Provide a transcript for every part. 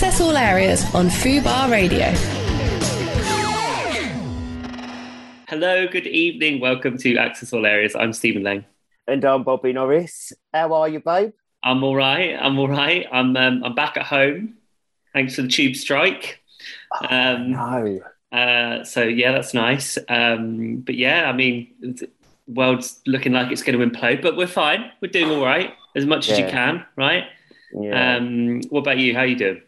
Access all areas on Fubar Radio. Hello, good evening. Welcome to Access All Areas. I'm Stephen Lang. And I'm Bobby Norris. How are you, babe? I'm all right. I'm all right. I'm um, I'm back at home, thanks for the tube strike. Oh, um, no. Uh, so yeah, that's nice. Um, but yeah, I mean, the world's looking like it's going to implode, but we're fine. We're doing all right as much yeah. as you can, right? Yeah. Um, what about you? How you doing?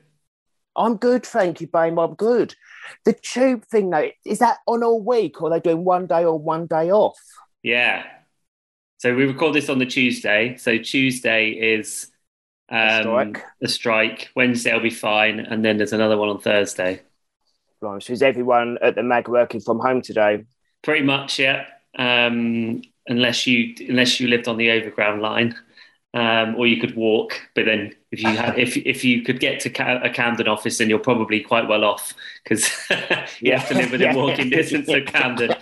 I'm good, thank you, babe. I'm good. The tube thing, though, is that on all week, or are they doing one day or one day off? Yeah. So we record this on the Tuesday. So Tuesday is um, a strike. Strike. Wednesday will be fine, and then there's another one on Thursday. Right. So is everyone at the mag working from home today? Pretty much, yeah. Um, unless you unless you lived on the overground line um, or you could walk. But then if you had, if if you could get to a Camden office, then you're probably quite well off because you yeah. have to live within yeah. walking distance of Camden,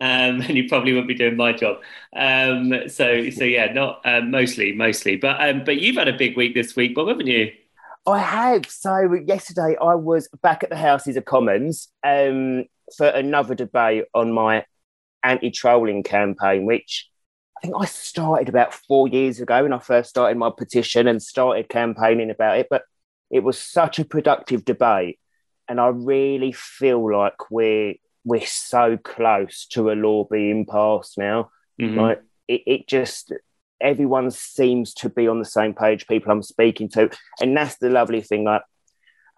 um, and you probably wouldn't be doing my job. Um, so so yeah, not um, mostly mostly, but um, but you've had a big week this week, Bob, haven't you? I have. So yesterday I was back at the Houses of Commons um, for another debate on my anti-trolling campaign, which I think I started about four years ago when I first started my petition and started campaigning about it. But it was such a productive debate, and I really feel like we're we're so close to a law being passed now. Mm-hmm. Like it, it just everyone seems to be on the same page. People I'm speaking to, and that's the lovely thing. Like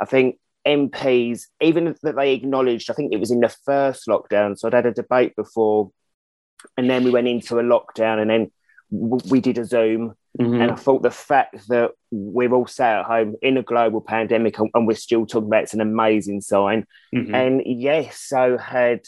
I think MPs, even that they acknowledged, I think it was in the first lockdown. So I'd had a debate before and then we went into a lockdown and then we did a zoom. Mm-hmm. and i thought the fact that we're all sat at home in a global pandemic and we're still talking about it's an amazing sign. Mm-hmm. and yes so had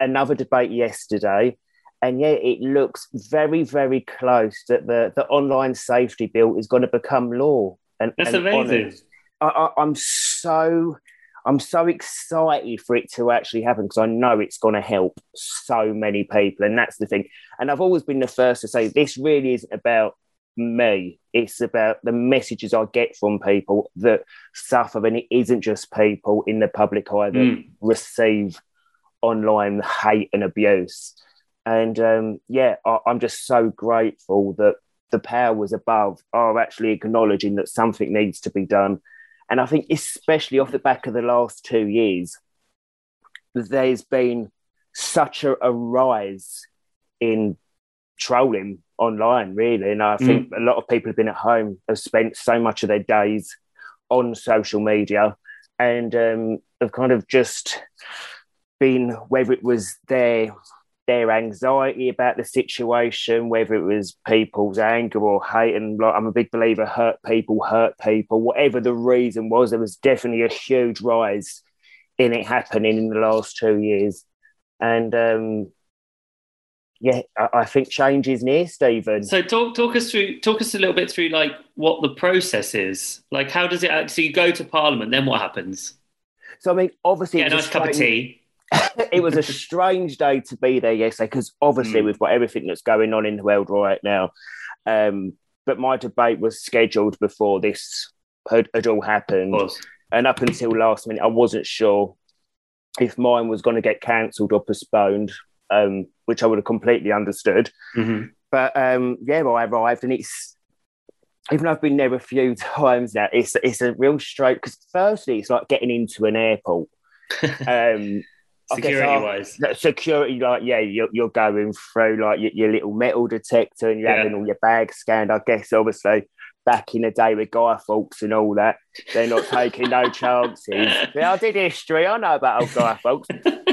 another debate yesterday. And yeah it looks very very close that the the online safety bill is going to become law and that's and amazing. I, I, i'm so I'm so excited for it to actually happen because I know it's going to help so many people. And that's the thing. And I've always been the first to say this really isn't about me. It's about the messages I get from people that suffer. And it isn't just people in the public eye that mm. receive online hate and abuse. And um, yeah, I, I'm just so grateful that the powers above are actually acknowledging that something needs to be done and I think, especially off the back of the last two years, there's been such a, a rise in trolling online, really. And I mm. think a lot of people have been at home, have spent so much of their days on social media and um, have kind of just been, whether it was their their anxiety about the situation, whether it was people's anger or hate. And like, I'm a big believer, hurt people, hurt people. Whatever the reason was, there was definitely a huge rise in it happening in the last two years. And um, yeah, I, I think change is near, Stephen. So talk talk us through talk us a little bit through like what the process is. Like, how does it? So you go to Parliament, then what happens? So I mean, obviously, yeah, a nice cup of tea it was a strange day to be there yesterday because obviously mm. we've got everything that's going on in the world right now. Um, but my debate was scheduled before this had, had all happened. And up until last minute, I wasn't sure if mine was going to get cancelled or postponed, um, which I would have completely understood. Mm-hmm. But um, yeah, I arrived and it's, even though I've been there a few times now, it's, it's a real stroke because firstly, it's like getting into an airport. um, security wise security like yeah you're, you're going through like your, your little metal detector and you're yeah. having all your bags scanned i guess obviously back in the day with Guy Fawkes and all that they're not taking no chances yeah, i did history i know about old Guy Fawkes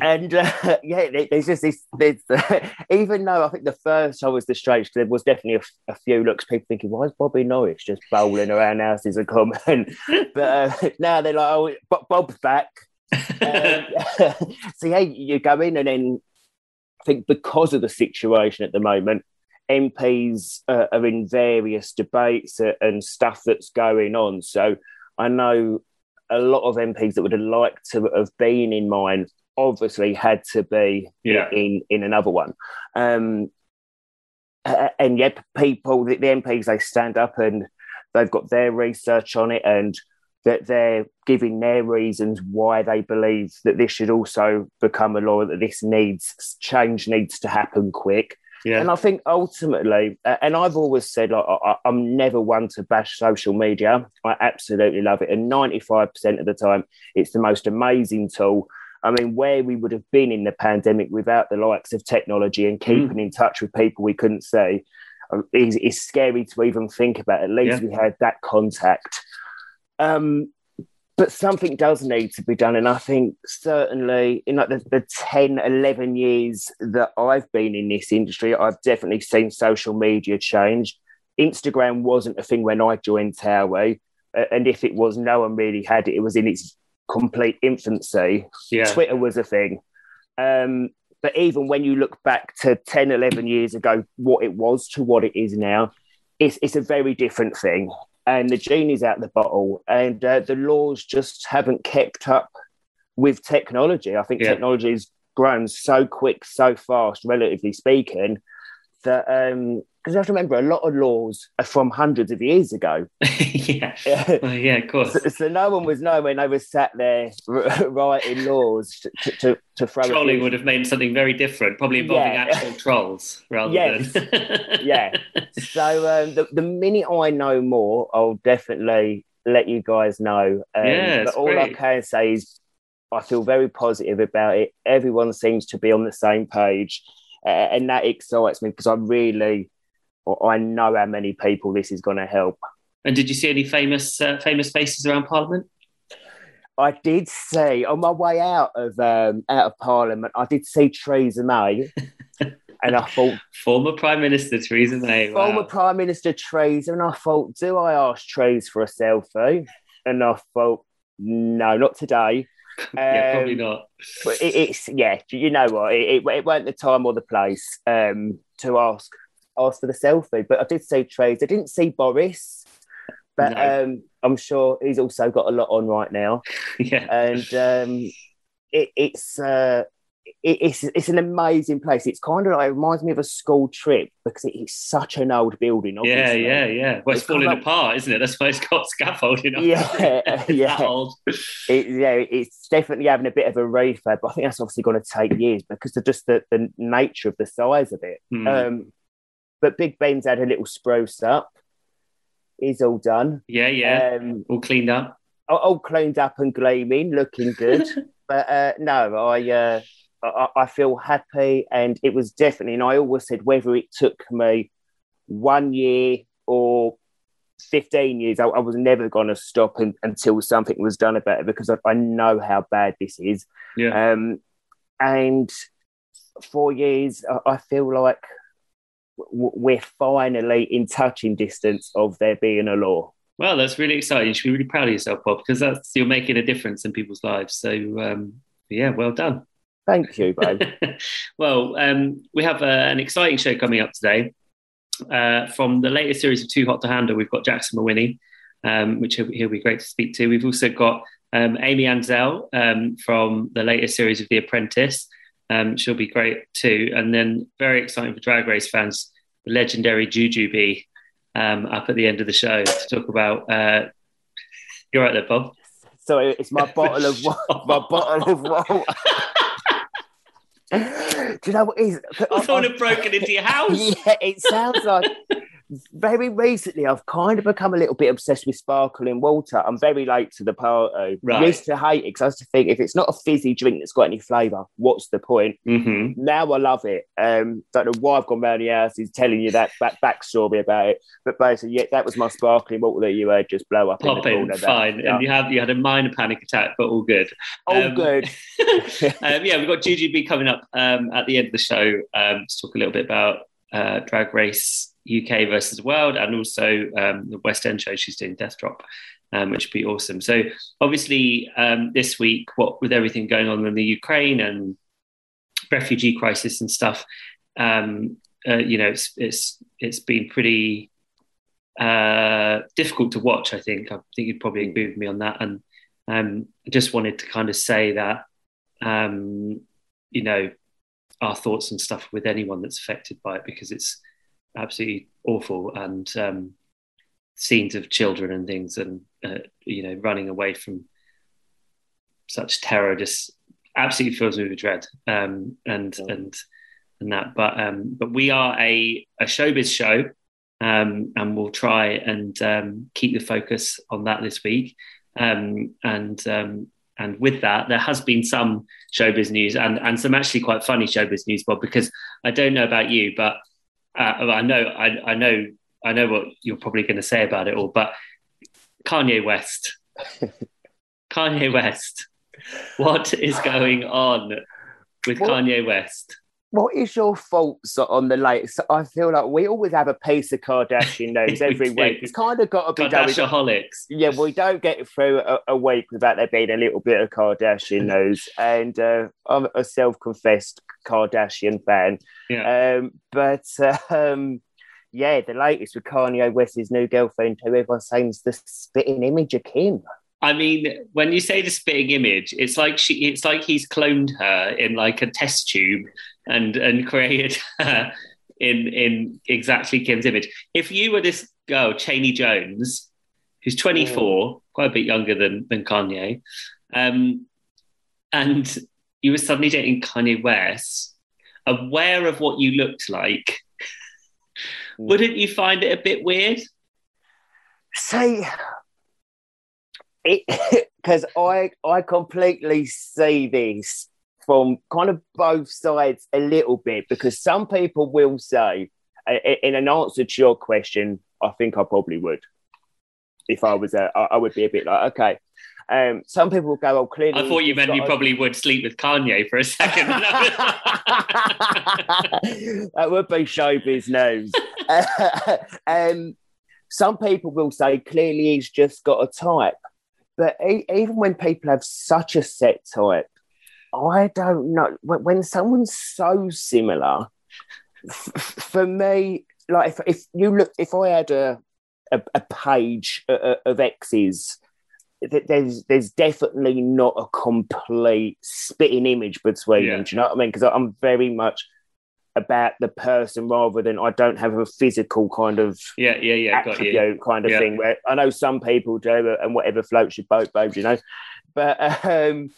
and uh, yeah, there's just this. There's, uh, even though I think the first time was the strange, there was definitely a, a, few looks. People thinking, "Why is Bobby Norris just bowling around Houses of Commons?" but uh, now they're like, "Oh, Bob's back." Um, so yeah, you go in and then I think because of the situation at the moment, MPs uh, are in various debates uh, and stuff that's going on. So I know a lot of MPs that would have liked to have been in mine obviously had to be yeah. in in another one. Um, and yet, people, the, the MPs, they stand up and they've got their research on it and that they're giving their reasons why they believe that this should also become a law, that this needs change needs to happen quick. Yeah. And I think ultimately, and I've always said, like, I, am never one to bash social media. I absolutely love it. And 95% of the time, it's the most amazing tool. I mean, where we would have been in the pandemic without the likes of technology and keeping mm. in touch with people we couldn't see uh, is, is scary to even think about. At least yeah. we had that contact. Um, but something does need to be done. And I think certainly in like the, the 10, 11 years that I've been in this industry, I've definitely seen social media change. Instagram wasn't a thing when I joined Towie. And if it was, no one really had it. It was in its complete infancy. Yeah. Twitter was a thing. Um, but even when you look back to 10, 11 years ago, what it was to what it is now, it's, it's a very different thing and the genie's out the bottle, and uh, the laws just haven't kept up with technology. I think yeah. technology has grown so quick, so fast, relatively speaking, that um, because you have to remember a lot of laws are from hundreds of years ago. yeah, well, yeah, of course. So, so, no one was knowing they were sat there writing laws to, to, to throw. Trolling would have made something very different, probably involving yeah. actual trolls rather yes. than. yeah. So um, the, the minute I know more, I'll definitely let you guys know. Um, yeah, but all great. I can say is I feel very positive about it. Everyone seems to be on the same page. And that excites me because I really I know how many people this is going to help. And did you see any famous uh, famous faces around Parliament? I did see on my way out of um, out of Parliament. I did see Theresa May, and I thought former Prime Minister Theresa May, former wow. Prime Minister Theresa, and I thought, do I ask Theresa for a selfie? And I thought, no, not today. yeah, probably um, not. But it, it's yeah, you know what? It, it, it weren't the time or the place um, to ask ask for the selfie. But I did see trades. I didn't see Boris, but no. um, I'm sure he's also got a lot on right now. yeah, and um, it, it's. Uh, it's it's an amazing place. It's kind of like it reminds me of a school trip because it's such an old building. Obviously. Yeah, yeah, yeah. Well, it's, it's falling apart, isn't it? That's why it's got scaffolding. Yeah, yeah. old. It, yeah, it's definitely having a bit of a refurb, but I think that's obviously going to take years because of just the, the nature of the size of it. Mm. Um, but Big Ben's had a little spruce up. He's all done. Yeah, yeah. Um, all cleaned up. All, all, cleaned up and gleaming, looking good. but uh, no, I, uh, I I feel happy, and it was definitely. And I always said whether it took me one year or 15 years, I, I was never going to stop until something was done about it because I, I know how bad this is. Yeah. Um, and four years, I, I feel like we're finally in touching distance of there being a law. Well, that's really exciting. You should be really proud of yourself, Bob, because that's you're making a difference in people's lives. So, um, yeah, well done. Thank you, babe. well, um, we have uh, an exciting show coming up today. Uh, from the latest series of Too Hot to Handle, we've got Jackson Mawhinney, um, which he'll, he'll, be great to speak to. We've also got um, Amy Anzel um, from the latest series of The Apprentice. Um, she'll be great too. And then very exciting for drag race fans, the legendary Jujubee um, up at the end of the show to talk about. Uh, you're right there, Bob. So it's my bottle of my bottle of. Do you know what is? I thought it broken into your house. Yeah, it sounds like very recently, I've kind of become a little bit obsessed with sparkling water. I'm very late to the party. Right. I used to hate it because I used to think if it's not a fizzy drink that's got any flavour, what's the point? Mm-hmm. Now I love it. Um, don't know why I've gone round the house is telling you that back backstory about it, but basically, yeah, that was my sparkling water that you heard just blow up. Pop in, fine. Yeah. And you had you had a minor panic attack, but all good. All um, good. um, yeah, we've got Jujubee coming up um, at the end of the show um, to talk a little bit about uh, drag race UK versus the World, and also um, the West End show she's doing, Death Drop, um, which would be awesome. So obviously um, this week, what with everything going on in the Ukraine and refugee crisis and stuff, um, uh, you know, it's it's it's been pretty uh, difficult to watch. I think I think you'd probably agree with me on that, and um, I just wanted to kind of say that um, you know our thoughts and stuff with anyone that's affected by it because it's absolutely awful. And um, scenes of children and things, and uh, you know, running away from such terror just absolutely fills me with dread. Um, and yeah. and and that, but um, but we are a a showbiz show. Um, and we'll try and um, keep the focus on that this week. Um, and um, and with that, there has been some showbiz news and, and some actually quite funny showbiz news, Bob, because I don't know about you, but uh, I know I, I know I know what you're probably going to say about it all. But Kanye West, Kanye West, what is going on with Kanye West? What is your thoughts on the latest? I feel like we always have a piece of Kardashian news every week. It's kind of got to be Kardashiaholics. Yeah, we don't get through a, a, week without there being a little bit of Kardashian news. And uh, I'm a self-confessed Kardashian fan. Yeah. Um, but um, yeah, the latest with Kanye West's new girlfriend, who everyone's saying is the spitting image of Kim. I mean, when you say the spitting image, it's like she, it's like he's cloned her in like a test tube and and created her in in exactly Kim's image. If you were this girl, Chaney Jones, who's 24, mm. quite a bit younger than than Kanye, um, and you were suddenly dating Kanye West, aware of what you looked like, mm. wouldn't you find it a bit weird? Say it because I I completely see this from kind of both sides a little bit because some people will say, in an answer to your question, I think I probably would. If I was a, I would be a bit like, okay. Um, some people will go, "Oh, clearly." I thought you meant you probably would sleep with Kanye for a second. that would be showbiz news. um, some people will say, clearly he's just got a type. But even when people have such a set type, I don't know. When someone's so similar, for me, like if, if you look, if I had a a, a page of X's, there's there's definitely not a complete spitting image between yeah. them. Do you know what I mean? Because I'm very much about the person rather than I don't have a physical kind of yeah yeah yeah got kind of yeah. thing. Where I know some people do, and whatever floats your boat, babes, you know. But um,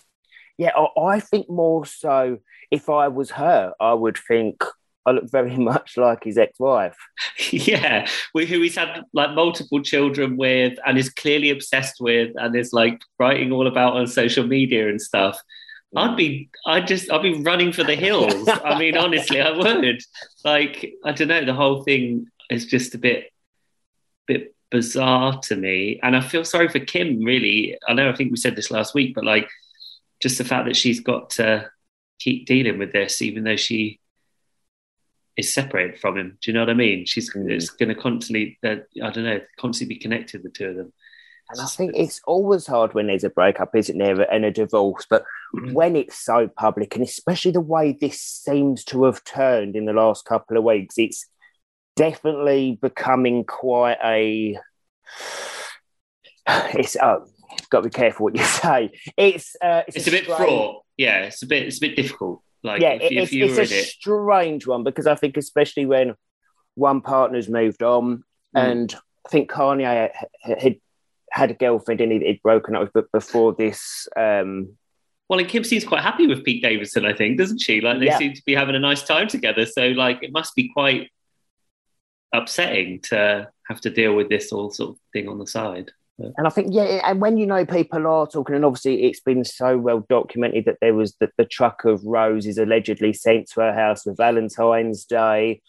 yeah, I, I think more so. If I was her, I would think I look very much like his ex-wife. yeah, who he's had like multiple children with, and is clearly obsessed with, and is like writing all about on social media and stuff. Mm. I'd be, I'd just, I'd be running for the hills. I mean, honestly, I would. Like, I don't know, the whole thing is just a bit, bit bizarre to me, and I feel sorry for Kim. Really, I know. I think we said this last week, but like, just the fact that she's got to keep dealing with this, even though she is separated from him. Do you know what I mean? She's mm. it's going to constantly, uh, I don't know, constantly be connected the two of them. And I think it's always hard when there's a breakup, isn't there, and a divorce. But mm-hmm. when it's so public, and especially the way this seems to have turned in the last couple of weeks, it's definitely becoming quite a. It's uh, got to be careful what you say. It's uh, it's, it's a, a, bit strange... fraught. Yeah, it's a bit it's a bit difficult. Like yeah, if, it's, if it's a it. strange one because I think especially when one partner's moved on, mm. and I think Kanye had had a girlfriend and he'd, he'd broken up with, but before this. Um, well, and Kim seems quite happy with Pete Davidson, I think, doesn't she? Like they yeah. seem to be having a nice time together. So, like, it must be quite upsetting to have to deal with this all sort of thing on the side. And I think, yeah, and when you know people are talking, and obviously it's been so well documented that there was the, the truck of roses allegedly sent to her house for Valentine's Day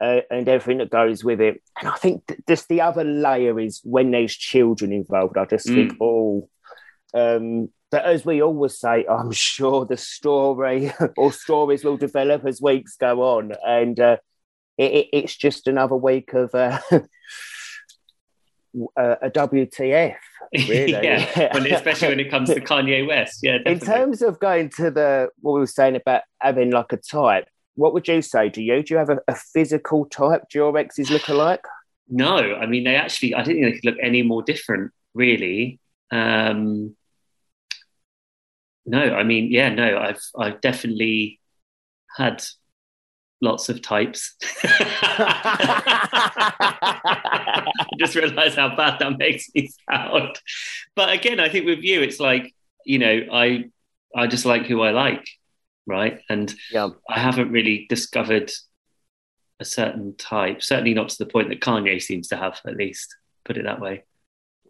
uh, and everything that goes with it. And I think th- just the other layer is when there's children involved. I just mm. think, oh, um, but as we always say, I'm sure the story or stories will develop as weeks go on, and uh, it, it, it's just another week of. Uh, a WTF, really. yeah, when, especially when it comes to Kanye West. Yeah, definitely. in terms of going to the what we were saying about having like a type, what would you say? Do you do you have a, a physical type? Do your exes look alike? No, I mean they actually. I didn't think they could look any more different, really. Um, no, I mean, yeah, no, I've I've definitely had lots of types. I just realised how bad that makes me sound. But again, I think with you, it's like you know, I I just like who I like, right? And Yeah. I haven't really discovered a certain type. Certainly not to the point that Kanye seems to have, at least. Put it that way.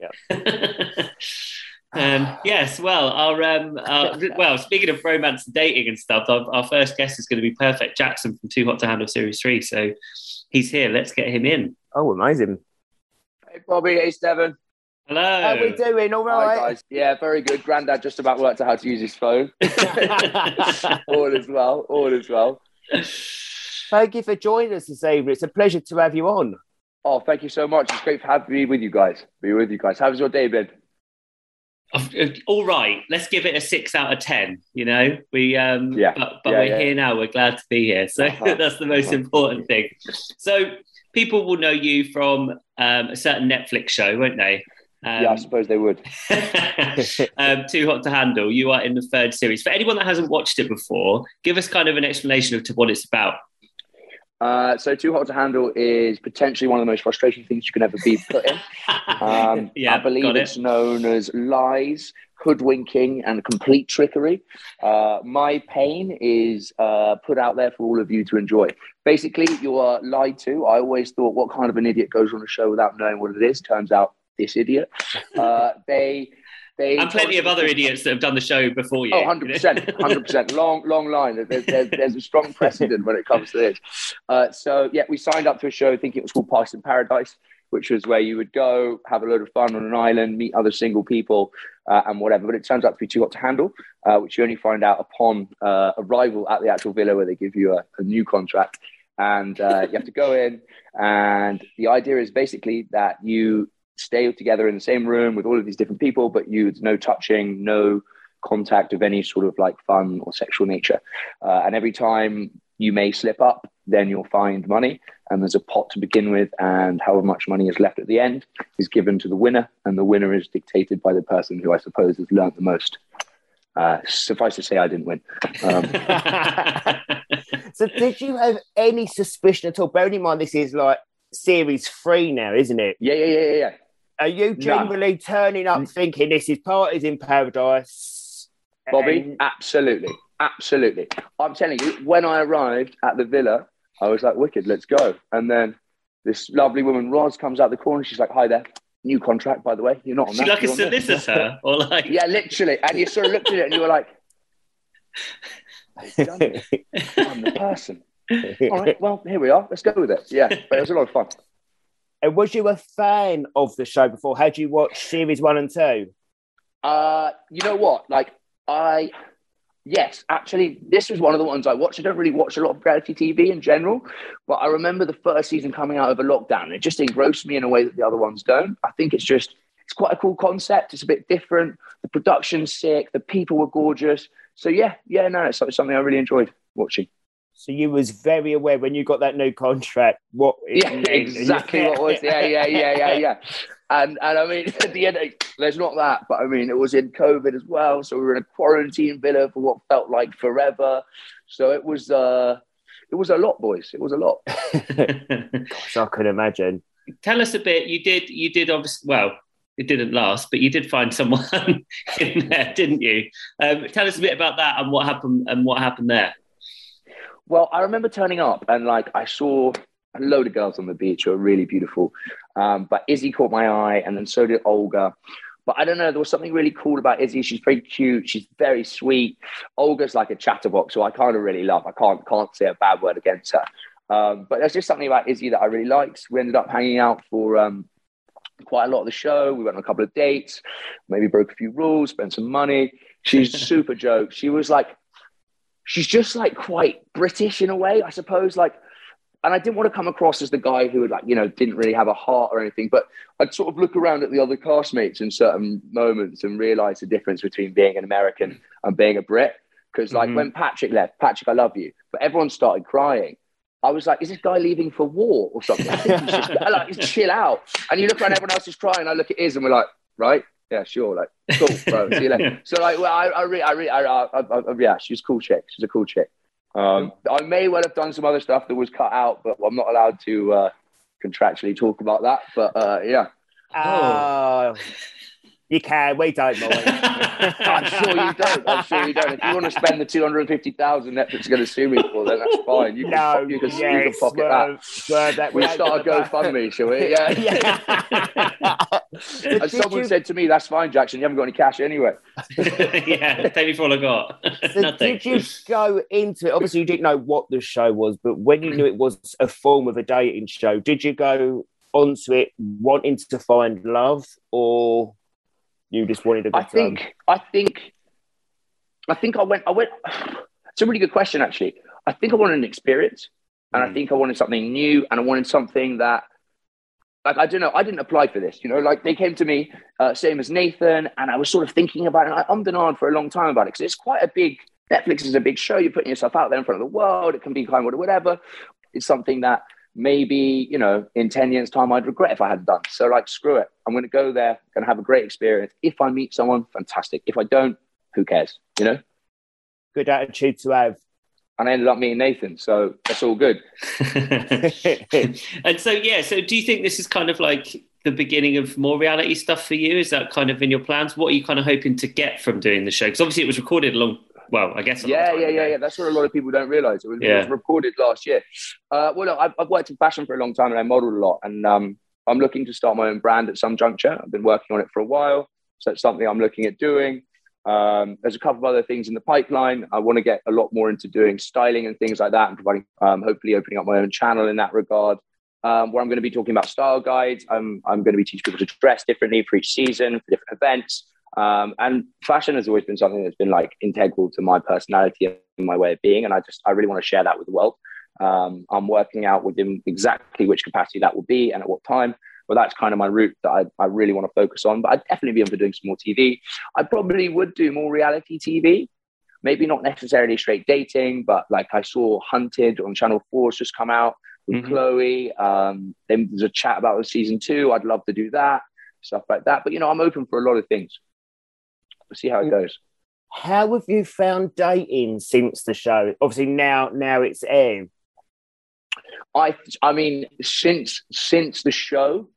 Yeah. um, yes. Well, our um, our, well, speaking of romance and dating and stuff, our, our first guest is going to be perfect. Jackson from Too Hot to Handle Series Three. So he's here. Let's get him in. Oh, amazing. Hey Bobby, hey Steven. Hello. How we doing? All Hi guys. Yeah, very good. Grandad just about worked out how to use his phone. all is well. All is well. Thank you for joining us this evening. It's a pleasure to have you on. Oh, thank you so much. It's great to have me with you guys. Be with you guys. How's your day been? Uh, All right, let's give it a six out of ten. You know, we um, Yeah. but, but Yeah, we're yeah. here now. We're glad to be here, so Uh-huh. that's the most Uh-huh. important thing. So people will know you from um, a certain Netflix show, won't they? Um, yeah, I suppose they would. um, Too Hot to Handle. You are in the third series. For anyone that hasn't watched it before, give us kind of an explanation of to what it's about. Uh, so, Too Hot to Handle is potentially one of the most frustrating things you can ever be put in. Um, yeah, I believe it's it. known as lies, hoodwinking, and complete trickery. Uh, my pain is uh, put out there for all of you to enjoy. Basically, you are lied to. I always thought, what kind of an idiot goes on a show without knowing what it is? Turns out, this idiot. Uh, they, they, And plenty of other idiots that have done the show before you. Oh, 100%. 100%. long, long line. There's, there's, there's a strong precedent when it comes to this. Uh, so, yeah, we signed up to a show, thinking it was called Parties in Paradise, which was where you would go, have a load of fun on an island, meet other single people, uh, and whatever. But it turns out to be too hot to handle, uh, which you only find out upon uh, arrival at the actual villa where they give you a, a new contract. And uh, you have to go in. And the idea is basically that you stay together in the same room with all of these different people, but you no touching, no contact of any sort of like fun or sexual nature. Uh, and every time you may slip up, then you'll find money, and there's a pot to begin with, and however much money is left at the end is given to the winner, and the winner is dictated by the person who I suppose has learned the most. Uh, suffice to say, I didn't win. Um, So, did you have any suspicion at all? Bearing in mind, this is like series three now, isn't it? yeah, yeah, yeah, yeah, yeah. Are you generally turning up thinking this is parties in paradise? Bobby, and- absolutely, absolutely. I'm telling you, when I arrived at the villa, I was like, "Wicked, let's go!" And then this lovely woman, Roz, comes out the corner. She's like, "Hi there, new contract, by the way. You're not on She's that. like a you're on this." solicitor, or like Yeah, literally. And you sort of looked at it and you were like, "They've done it. I'm the person." All right, well, here we are. Let's go with it. Yeah, but it was a lot of fun. And was you a fan of the show before? Had you watched series one and two? Uh, you know what? Like I, yes, actually, this was one of the ones I watched. I don't really watch a lot of reality TV in general, but I remember the first season coming out of a lockdown. It just engrossed me in a way that the other ones don't. I think it's just it's quite a cool concept. It's a bit different. The production's sick. The people were gorgeous. So yeah, yeah, no, it's something I really enjoyed watching. So you was very aware when you got that new contract. What? Yeah, exactly what was. Yeah, yeah, yeah, yeah, yeah. And and I mean, at the end, there's not that, but I mean, it was in COVID as well, so we were in a quarantine villa for what felt like forever. So it was, uh it was a lot, boys. It was a lot. Gosh, I could imagine. Tell us a bit. You did. You did. Obviously, well, it didn't last, but you did find someone in there, didn't you? Um, tell us a bit about that and what happened and what happened there. Well, I remember turning up and like I saw a load of girls on the beach who were really beautiful. Um, but Izzy caught my eye, and then so did Olga. But I don't know, there was something really cool about Izzy. She's very cute. She's very sweet. Olga's like a chatterbox, who I kind of really love. I can't can't say a bad word against her. Um, but there's just something about Izzy that I really liked. We ended up hanging out for um, quite a lot of the show. We went on a couple of dates, maybe broke a few rules, spent some money. She's super joke. She was like, she's just like quite British in a way, I suppose. Like, and I didn't want to come across as the guy who would like, you know, didn't really have a heart or anything, but I'd sort of look around at the other castmates in certain moments and realize the difference between being an American and being a Brit. Because like Mhm. when Patrick left, Patrick, I love you, but everyone started crying. I was like, is this guy leaving for war or something? I think he's just like, chill out. And you look around, everyone else is crying. I look at Iz and we're like, right? Yeah, sure. Like, cool, bro. See you later. So like, well, I, I really, I really, I, I, I, I, yeah, she's a cool chick. She's a cool chick. Um, I may well have done some other stuff that was cut out, but I'm not allowed to uh, contractually talk about that. But uh, yeah, Oh, you can. We don't mind. I'm sure you don't. I'm sure you don't. If you want to spend the two hundred fifty thousand Netflix is going to sue me for, then that's fine. You can, no, you can, yeah, you can pocket that. Swerve that. We start a. GoFundMe, shall we? Yeah. yeah. And someone you- said to me, "That's fine, Jackson. You haven't got any cash anyway." yeah, take me for all I got. So Nothing. did you go into it? Obviously, you didn't know what the show was, but when you knew it was a form of a dating show, did you go onto it wanting to find love, or you just wanted a good I think, I think, I think I went. I went. It's a really good question, actually. I think I wanted an experience, and I Mm. think I wanted something new, and I wanted something that, like, I don't know. I didn't apply for this. You know, like they came to me, uh, same as Nathan, and I was sort of thinking about it. And I ummed and ahed for a long time about it because it's quite a big. Netflix is a big show. You're putting yourself out there in front of the world. It can be kind of whatever. It's something that maybe you know in 10 years time i'd regret if i hadn't done so like screw it i'm going to go there going to have a great experience if i meet someone fantastic if i don't who cares you know good attitude to have. and i ended up meeting nathan so that's all good and so yeah, so do you think this is kind of like the beginning of more reality stuff for you? Is that kind of in your plans? What are you kind of hoping to get from doing the show? Because obviously it was recorded a long, well, I guess. Yeah yeah yeah ago. yeah that's what a lot of people don't realize it was, it was recorded last year uh, well look, I've, I've worked in fashion for a long time and i modeled a lot and um, i'm looking to start my own brand at some juncture i've been working on it for a while so it's something i'm looking at doing um, there's a couple of other things in the pipeline. I want to get a lot more into doing styling and things like that, and providing, um, hopefully, opening up my own channel in that regard. Um, where I'm going to be talking about style guides. I'm I'm going to be teaching people to dress differently for each season, for different events. Um, and fashion has always been something that's been like integral to my personality and my way of being, and I just I really want to share that with the world. Um, I'm working out within exactly which capacity that will be and at what time. But that's kind of my route that I, I really want to focus on. But I'd definitely be able to doing some more TV. I probably would do more reality TV. Maybe not necessarily straight dating, but like I saw Hunted on Channel 4's just come out with Mhm. Chloe. Um, then there's a chat about the season two. I'd love to do that, stuff like that. But you know, I'm open for a lot of things. We'll see how it goes. How have you found dating since the show? Obviously, now now it's aired. I I mean, since since the show,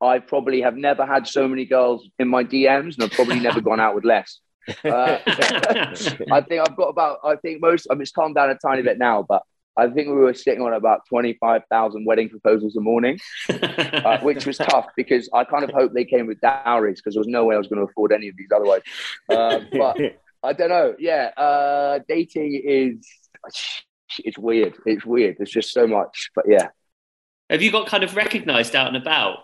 I probably have never had so many girls in my DMs, and I've probably never gone out with less. Uh, I think I've got about. I think most. I mean, it's calmed down a tiny bit now, but I think we were sitting on about twenty five thousand wedding proposals a morning, uh, which was tough because I kind of hoped they came with dowries because there was no way I was going to afford any of these otherwise. Uh, but I don't know. Yeah, uh, dating is. It's weird. It's weird. There's just so much. But yeah, Have you got kind of recognised out and about?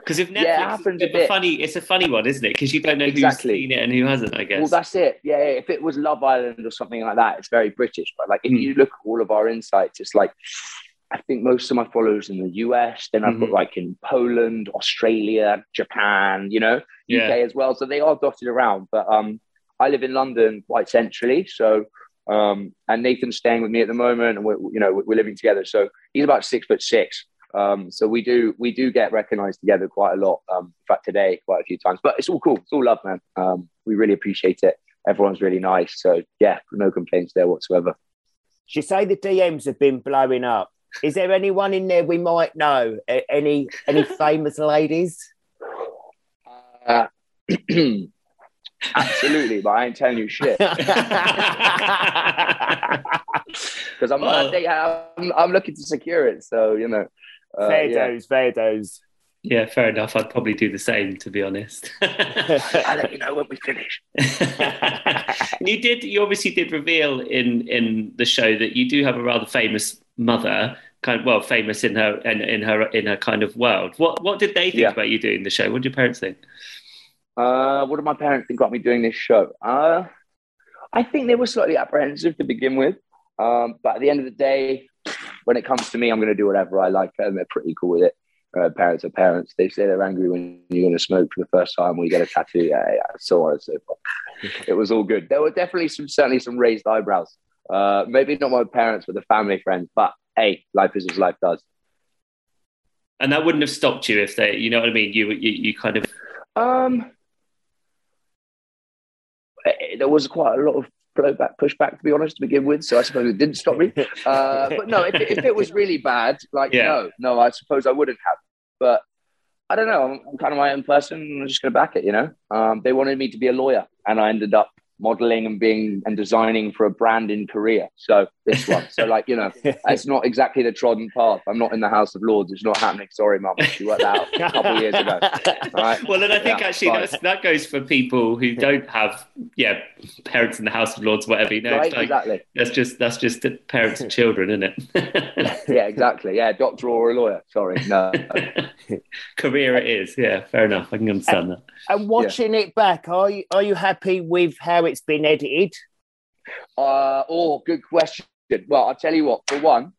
Because if Netflix, Yeah, it happens a bit funny, it's a funny one, isn't it? Because you don't know Exactly. who's seen it and who hasn't. I guess. Well, that's it. Yeah, yeah. If it was Love Island or something like that, it's very British. But like, if Hmm. you look at all of our insights, it's like I think most of my followers in the US. Then I've got Mhm. like in Poland, Australia, Japan. You know, Yeah. UK as well. So they are dotted around. But um, I live in London quite centrally, so. Um, and Nathan's staying with me at the moment, and we're you know we're living together. So he's about six foot six. Um, so we do we do get recognised together quite a lot. Um, in fact, today quite a few times. But it's all cool. It's all love, man. Um, we really appreciate it. Everyone's really nice. So yeah, no complaints there whatsoever. You say the DMs have been blowing up. Is there anyone in there we might know? A- Any any famous ladies? Uh, absolutely, but I ain't telling you shit because I'm, Well- I'm I'm looking to secure it. So you know, uh, fair yeah. dues, fair dues. yeah, fair enough. I'd probably do the same, to be honest. I'll let you know when we finish. you did. You obviously did reveal in in the show that you do have a rather famous mother. Kind of well, famous in her in, in her in her kind of world. What what did they think Yeah. about you doing the show? What did your parents think? Uh, what did my parents think got me doing this show? Uh, I think they were slightly apprehensive to begin with. Um, but at the end of the day, when it comes to me, I'm going to do whatever I like, and they're pretty cool with it. Uh, parents are parents. They say they're angry when you're going to smoke for the first time or you get a tattoo. Yeah, yeah, so on and so forth. It was all good. There were definitely some, certainly some raised eyebrows. Uh, maybe not my parents, but the family friends. But hey, life is as life does. And that wouldn't have stopped you if they, you know what I mean. You you, you kind of Um, eh, there was quite a lot of blow back, push back to be honest to begin with. So I suppose it didn't stop me. Uh, but no, if, if, it was really bad, like yeah. no, no, I suppose I wouldn't have. But I don't know. I'm, I'm kind of my own person. I'm just going to back it. You know, um, they wanted me to be a lawyer, and I ended up modeling and being and designing for a brand in Korea. So this one. So like, you know, it's not exactly the trodden path. I'm not in the House of Lords. It's not happening. Sorry, mum. She worked out a couple of years ago. Right? Well, and I think yeah, actually that goes for people who don't have, yeah, parents in the House of Lords, whatever. You know, right, like, exactly. That's just that's just the parents and children, isn't it? yeah, exactly. Yeah, doctor or a lawyer. Sorry, no. Career it is. Yeah, fair enough. I can understand that. And watching yeah. it back, are you are you happy with how it's been edited? Uh, oh, good question. Well, I'll tell you what. For one,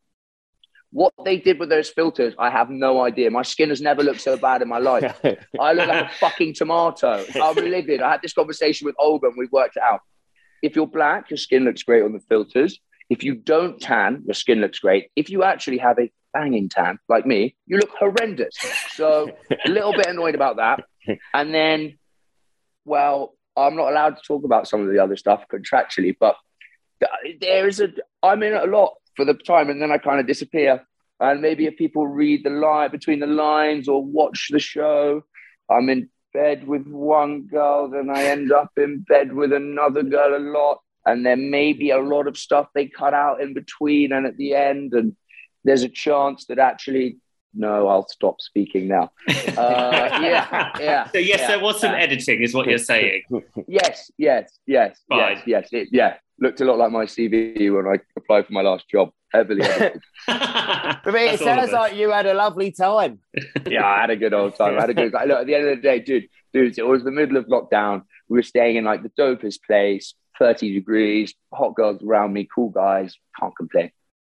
what they did with those filters, I have no idea. My skin has never looked so bad in my life. I look like a fucking tomato. I'm livid. I had this conversation with Olga and we worked it out. If you're black, your skin looks great on the filters. If you don't tan, your skin looks great. If you actually have a banging tan, like me, you look horrendous. So a little bit annoyed about that. And then, well, I'm not allowed to talk about some of the other stuff contractually, but there is a I'm in a lot for the time, and then I kind of disappear. And maybe if people read the line between the lines or watch the show, I'm in bed with one girl, then I end up in bed with another girl a lot, and there may be a lot of stuff they cut out in between and at the end, and there's a chance that actually no, I'll stop speaking now. Uh, yeah, yeah. So yes, yeah, there was some editing, is what you're saying. yes, yes, yes, Fine. yes, yes. It, yeah, looked a lot like my CV when I applied for my last job. Heavily edited. but it sounds like you had a lovely time. yeah, I had a good old time. I had a good. Look, at the end of the day, dude, dude, it was the middle of lockdown. We were staying in like the dopest place, 30 degrees, hot girls around me, cool guys. Can't complain.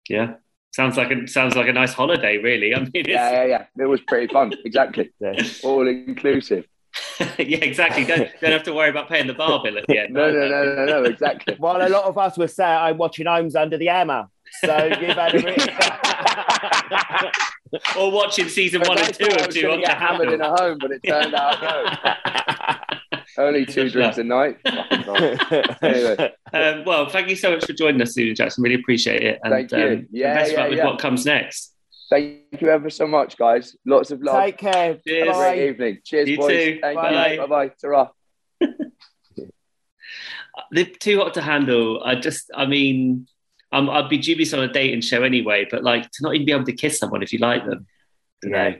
Yeah, Sounds like a sounds like a nice holiday, really. I mean, yeah, yeah, yeah. It was pretty fun. exactly. All inclusive. yeah, exactly. Don't don't have to worry about paying the bar bill at the end. no, no, no, no, no, exactly. While a lot of us were sat, I'm watching Homes Under the Hammer. So you've had a or watching season one and two of two on get hammered in a home, but it turned out no. Only two drinks a night. anyway. Um, well, thank you so much for joining us, Susan Jackson. Really appreciate it. And, thank you. Um, yeah, best yeah, luck with yeah. what comes next. Thank you ever so much, guys. Lots of love. Take care. Cheers. Bye. Great evening. Cheers, you boys. Too. Thank bye. you. Bye bye. Ta-ra. They're too hot to handle. I just, I mean, um, I'd be dubious on a dating show anyway, but like to not even be able to kiss someone if you like them. You yeah. know?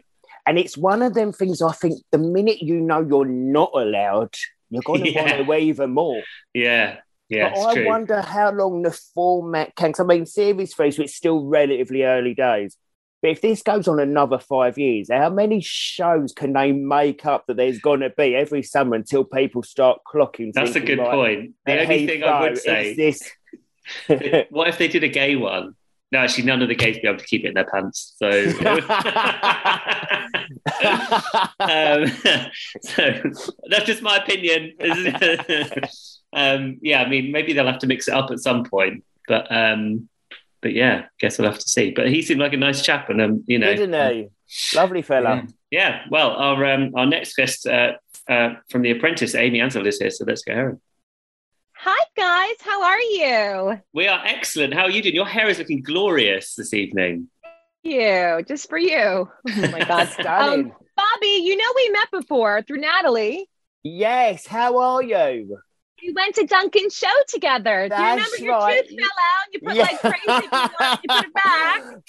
And it's one of them things I think the minute you know you're not allowed, you're going to yeah. want to even more. Yeah. Yeah, but I true. wonder how long the format can. I mean, series three, so it's still relatively early days. But if this goes on another five years, how many shows can they make up that there's going to be every summer until people start clocking? That's thinking, a good point. The only thing I would say is this. what if they did a gay one? No, actually, none of the gays be able to keep it in their pants. So, um, so that's just my opinion. um, yeah, I mean, maybe they'll have to mix it up at some point, but um, but yeah, guess we'll have to see. But he seemed like a nice chap, and um, you know, didn't he? Lovely fella. Yeah. yeah. Well, our um, our next guest uh, uh, from The Apprentice, Amy Anzel, is here, so let's go her. Hi guys, how are you? We are excellent. How are you doing? Your hair is looking glorious this evening. Thank you, just for you. Oh my God, stunning. Um, Bobby, you know we met before through Natalie. Yes, how are you? We went to Duncan's show together. That's Do you remember right. your tooth fell out? You put yeah. like crazy, you, you put it back.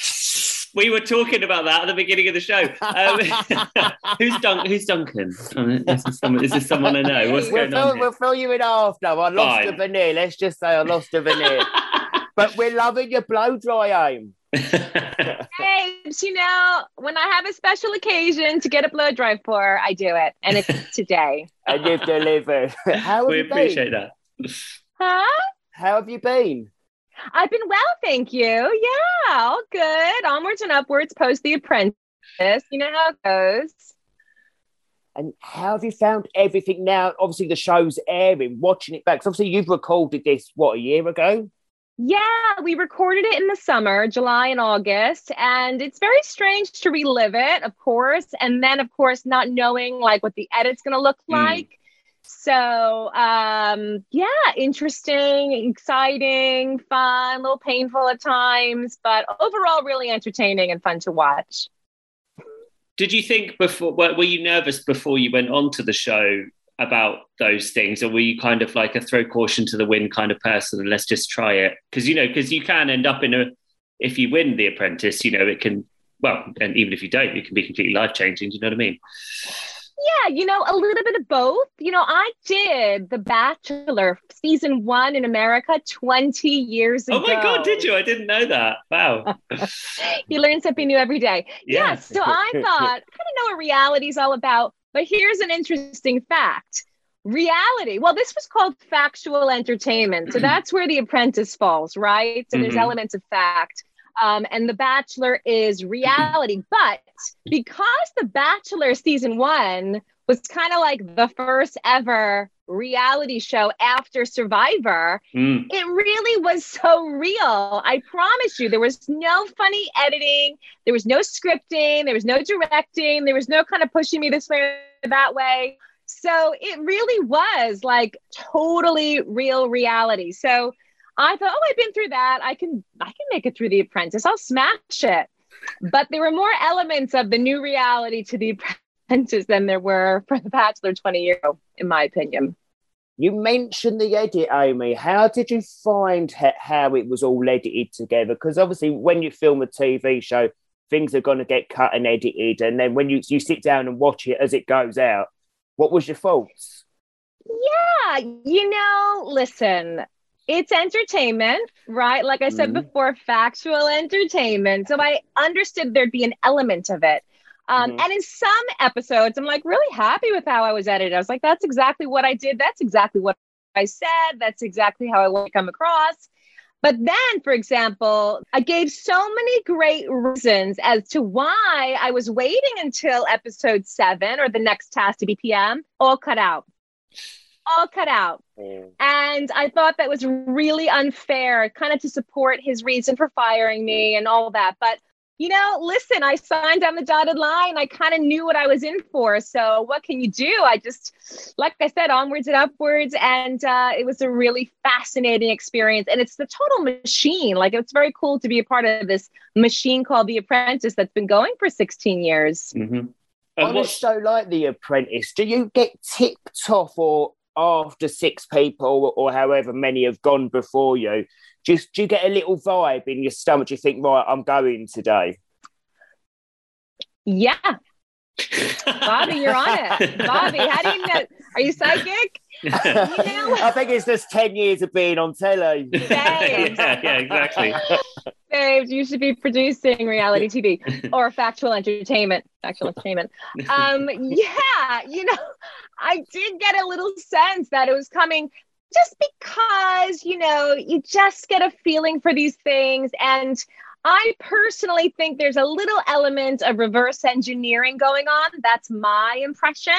we were talking about that at the beginning of the show. Um, who's, Dun- who's Duncan? is, this someone, is this someone I know? What's we'll going fill, on? We'll fill you in after. I lost Fine. the veneer. Let's just say I lost the veneer. but we're loving your blow dry aim. hey, you know, when I have a special occasion to get a blow dry for, I do it, and it's today. and you've delivered. How have we you appreciate that. Huh? How have you been? I've been well, thank you. Yeah, all good. Onwards and upwards post The Apprentice. You know how it goes. And how have you found everything now? Obviously, the show's airing, watching it back. So obviously, you've recorded this, what, a year ago? Yeah, we recorded it in the summer, July and August, and it's very strange to relive it, of course, and then of course not knowing like what the edit's going to look mm. So, um, yeah, interesting, exciting, fun, a little painful at times, but overall, really entertaining and fun to watch. Did you think before, were you nervous before you went on to the show about those things, or were you kind of like a throw caution to the wind kind of person and let's just try it? Because, you know, because you can end up in a, if you win The Apprentice, you know, it can, well, and even if you don't, it can be completely life changing. Do you know what I mean? Yeah, you know, a little bit of both. You know, I did The Bachelor season one in America 20 years ago. Oh my God, did you? I didn't know that. Wow. you learn something new every day. Yeah. yeah so I thought, I don't know what reality is all about, but here's an interesting fact reality. Well, this was called factual entertainment. So that's where The Apprentice falls, right? So there's mm-hmm. elements of fact. Um, and The Bachelor is reality. But because The Bachelor season one was kind of like the first ever reality show after Survivor, mm. it really was so real. I promise you, there was no funny editing, there was no scripting, there was no directing, there was no kind of pushing me this way or that way. So it really was like totally real reality. So I thought, oh, I've been through that. I can I can make it through The Apprentice. I'll smash it. But there were more elements of the new reality to The Apprentice than there were for The Bachelor 20 years ago, in my opinion. You mentioned the edit, Amy. How did you find how it was all edited together? Because obviously, when you film a TV show, things are going to get cut and edited, and then when you you sit down and watch it as it goes out, what was your thoughts? Yeah, you know, listen, it's entertainment, right? Like I said mm-hmm. before, factual entertainment. So I understood there'd be an element of it. Um, mm-hmm. And in some episodes, I'm like really happy with how I was edited. I was like, that's exactly what I did. That's exactly what I said. That's exactly how I want to come across. But then, for example, I gave so many great reasons as to why I was waiting until episode seven or the next task to be PM, all cut out all cut out. Mm. And I thought that was really unfair, kind of to support his reason for firing me and all that. But, you know, listen, I signed on the dotted line. I kind of knew what I was in for. So, what can you do? I just, like I said, onwards and upwards. And uh, it was a really fascinating experience. And it's the total machine. Like, it's very cool to be a part of this machine called The Apprentice that's been going for 16 years. Mm-hmm. On a show like The Apprentice, do you get tipped off or after six people or however many have gone before you, just do you get a little vibe in your stomach? Do you think, right, I'm going today? Yeah. Bobby, you're on it. Bobby, how do you know? Are you psychic? you know? I think it's just 10 years of being on telly. yeah, yeah, exactly. Babes, you should be producing reality TV or factual entertainment. Factual entertainment. Um, yeah, you know, I did get a little sense that it was coming just because, you know, you just get a feeling for these things. And I personally think there's a little element of reverse engineering going on. That's my impression.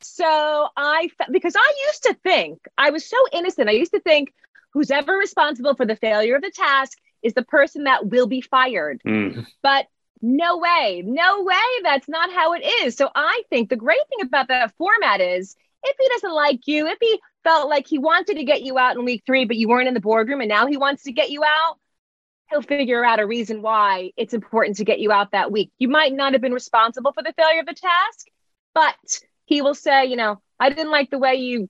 So I, because I used to think, I was so innocent. I used to think who's ever responsible for the failure of the task is the person that will be fired. Mm. But no way, no way. That's not how it is. So I think the great thing about that format is if he doesn't like you, if he felt like he wanted to get you out in week three, but you weren't in the boardroom and now he wants to get you out, he'll figure out a reason why it's important to get you out that week. You might not have been responsible for the failure of the task, but he will say, you know, I didn't like the way you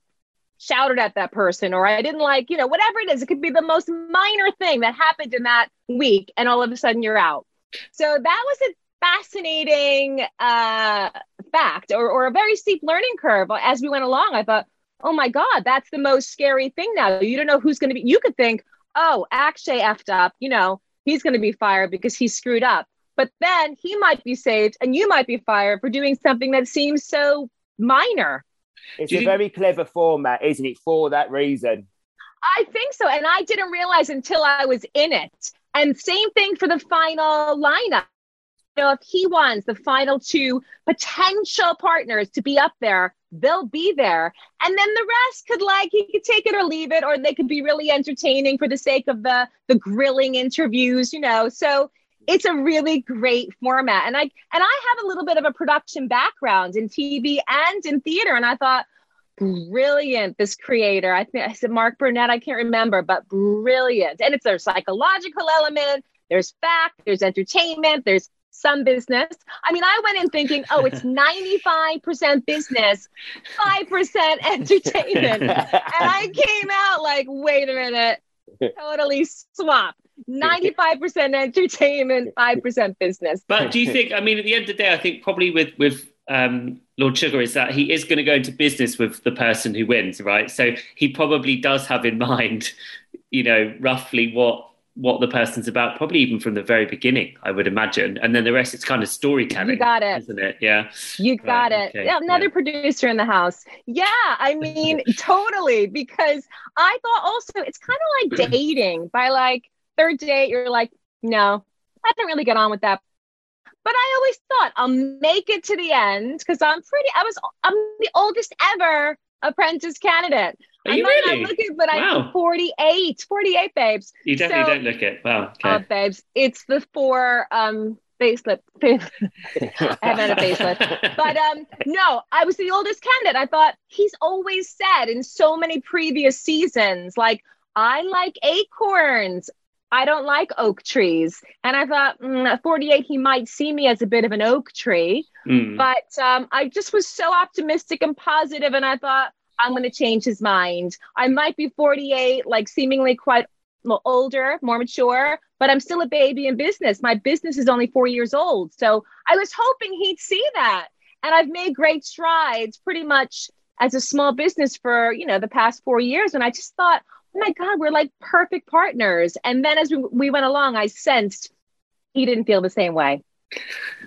shouted at that person or I didn't like, you know, whatever it is. It could be the most minor thing that happened in that week and all of a sudden you're out. So that was a fascinating uh, fact or, or a very steep learning curve as we went along. I thought, oh my God, that's the most scary thing now. You don't know who's going to be, you could think, oh, Akshay effed up, you know, he's going to be fired because he screwed up. But then he might be saved and you might be fired for doing something that seems so minor. It's a very clever format, isn't it, for that reason? I think so. And I didn't realize until I was in it. And same thing for the final lineup. You know, if he wants the final two potential partners to be up there, they'll be there. And then the rest could like he could take it or leave it, or they could be really entertaining for the sake of the the grilling interviews, you know. So it's a really great format and i and i have a little bit of a production background in tv and in theater and i thought brilliant. This creator, I think I said Mark Burnett, I can't remember, but brilliant. And it's a psychological element. There's fact, there's entertainment, there's some business. I mean, I went in thinking, oh, it's 95% business, 5% entertainment. and I came out like, wait a minute, totally swap. 95% entertainment, 5% business. But do you think, I mean, at the end of the day, I think probably with, with um, Lord Sugar is that he is going to go into business with the person who wins, right? So he probably does have in mind, you know, roughly what what the person's about, probably even from the very beginning, I would imagine. And then the rest, it's kind of storytelling. You got it. Isn't it? Yeah. You got right, it. Okay. Yeah, another yeah. producer in the house. Yeah, I mean, totally. Because I thought also it's kind of like dating. By like third date, you're like, no, I didn't really get on with that. But I always thought I'll make it to the end because I'm pretty, I was, I'm the oldest ever apprentice candidate. Are you really? Not looking, but wow. I'm 48, 48, babes. You definitely so, don't look it. Wow. Okay. Uh, babes, it's the four um facelift. I haven't had a facelift, but um, no, I was the oldest candidate. I thought he's always said in so many previous seasons, like I like acorns. I don't like oak trees. And I thought, mm, at 48, he might see me as a bit of an oak tree. Mm. But um, I just was so optimistic and positive, and I thought, I'm going to change his mind. I might be 48, like seemingly quite older, more mature, but I'm still a baby in business. My business is only four years old. So I was hoping he'd see that. And I've made great strides pretty much as a small business for, you know, the past four years. And I just thought, oh my God, we're like perfect partners. And then as we, we went along, I sensed he didn't feel the same way.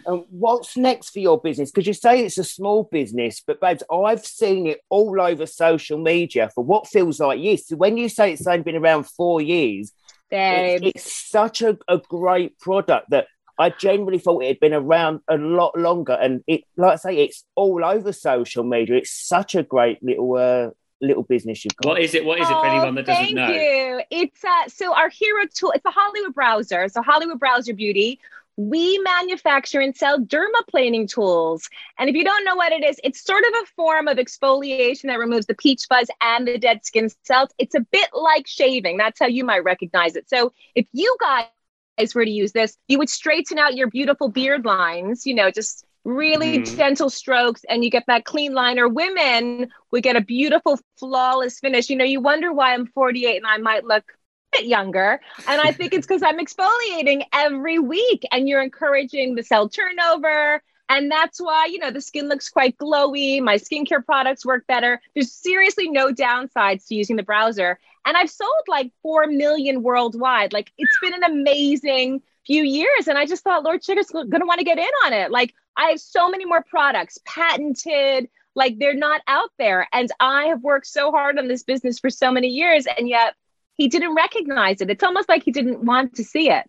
Um, what's next for your business? Because you say it's a small business, but babes, I've seen it all over social media for what feels like years. So when you say it's only been around four years, it's, it's, such a, a great product that I genuinely thought it had been around a lot longer. And it, like I say, it's all over social media. It's such a great little uh, little business you've got. What is it? What is it for anyone that doesn't thank know? Thank you. It's uh, so our hero tool. It's a Hollywood Browzer. So Hollywood Browzer Beauty we manufacture and sell dermaplaning tools. And if you don't know what it is, it's sort of a form of exfoliation that removes the peach fuzz and the dead skin cells. It's a bit like shaving. That's how you might recognize it. So if you guys were to use this, you would straighten out your beautiful beard lines, you know, just really mm-hmm. gentle strokes and you get that clean line or women would get a beautiful flawless finish you know you wonder why i'm 48 and i might look a bit younger. And I think it's because I'm exfoliating every week and you're encouraging the cell turnover. And that's why, you know, the skin looks quite glowy. My skincare products work better. There's seriously no downsides to using the Browzer. And I've sold like 4 million worldwide. Like it's been an amazing few years. And I just thought Lord Sugar's going to want to get in on it. Like I have so many more products patented. Like they're not out there. And I have worked so hard on this business for so many years. And yet he didn't recognize it. It's almost like he didn't want to see it.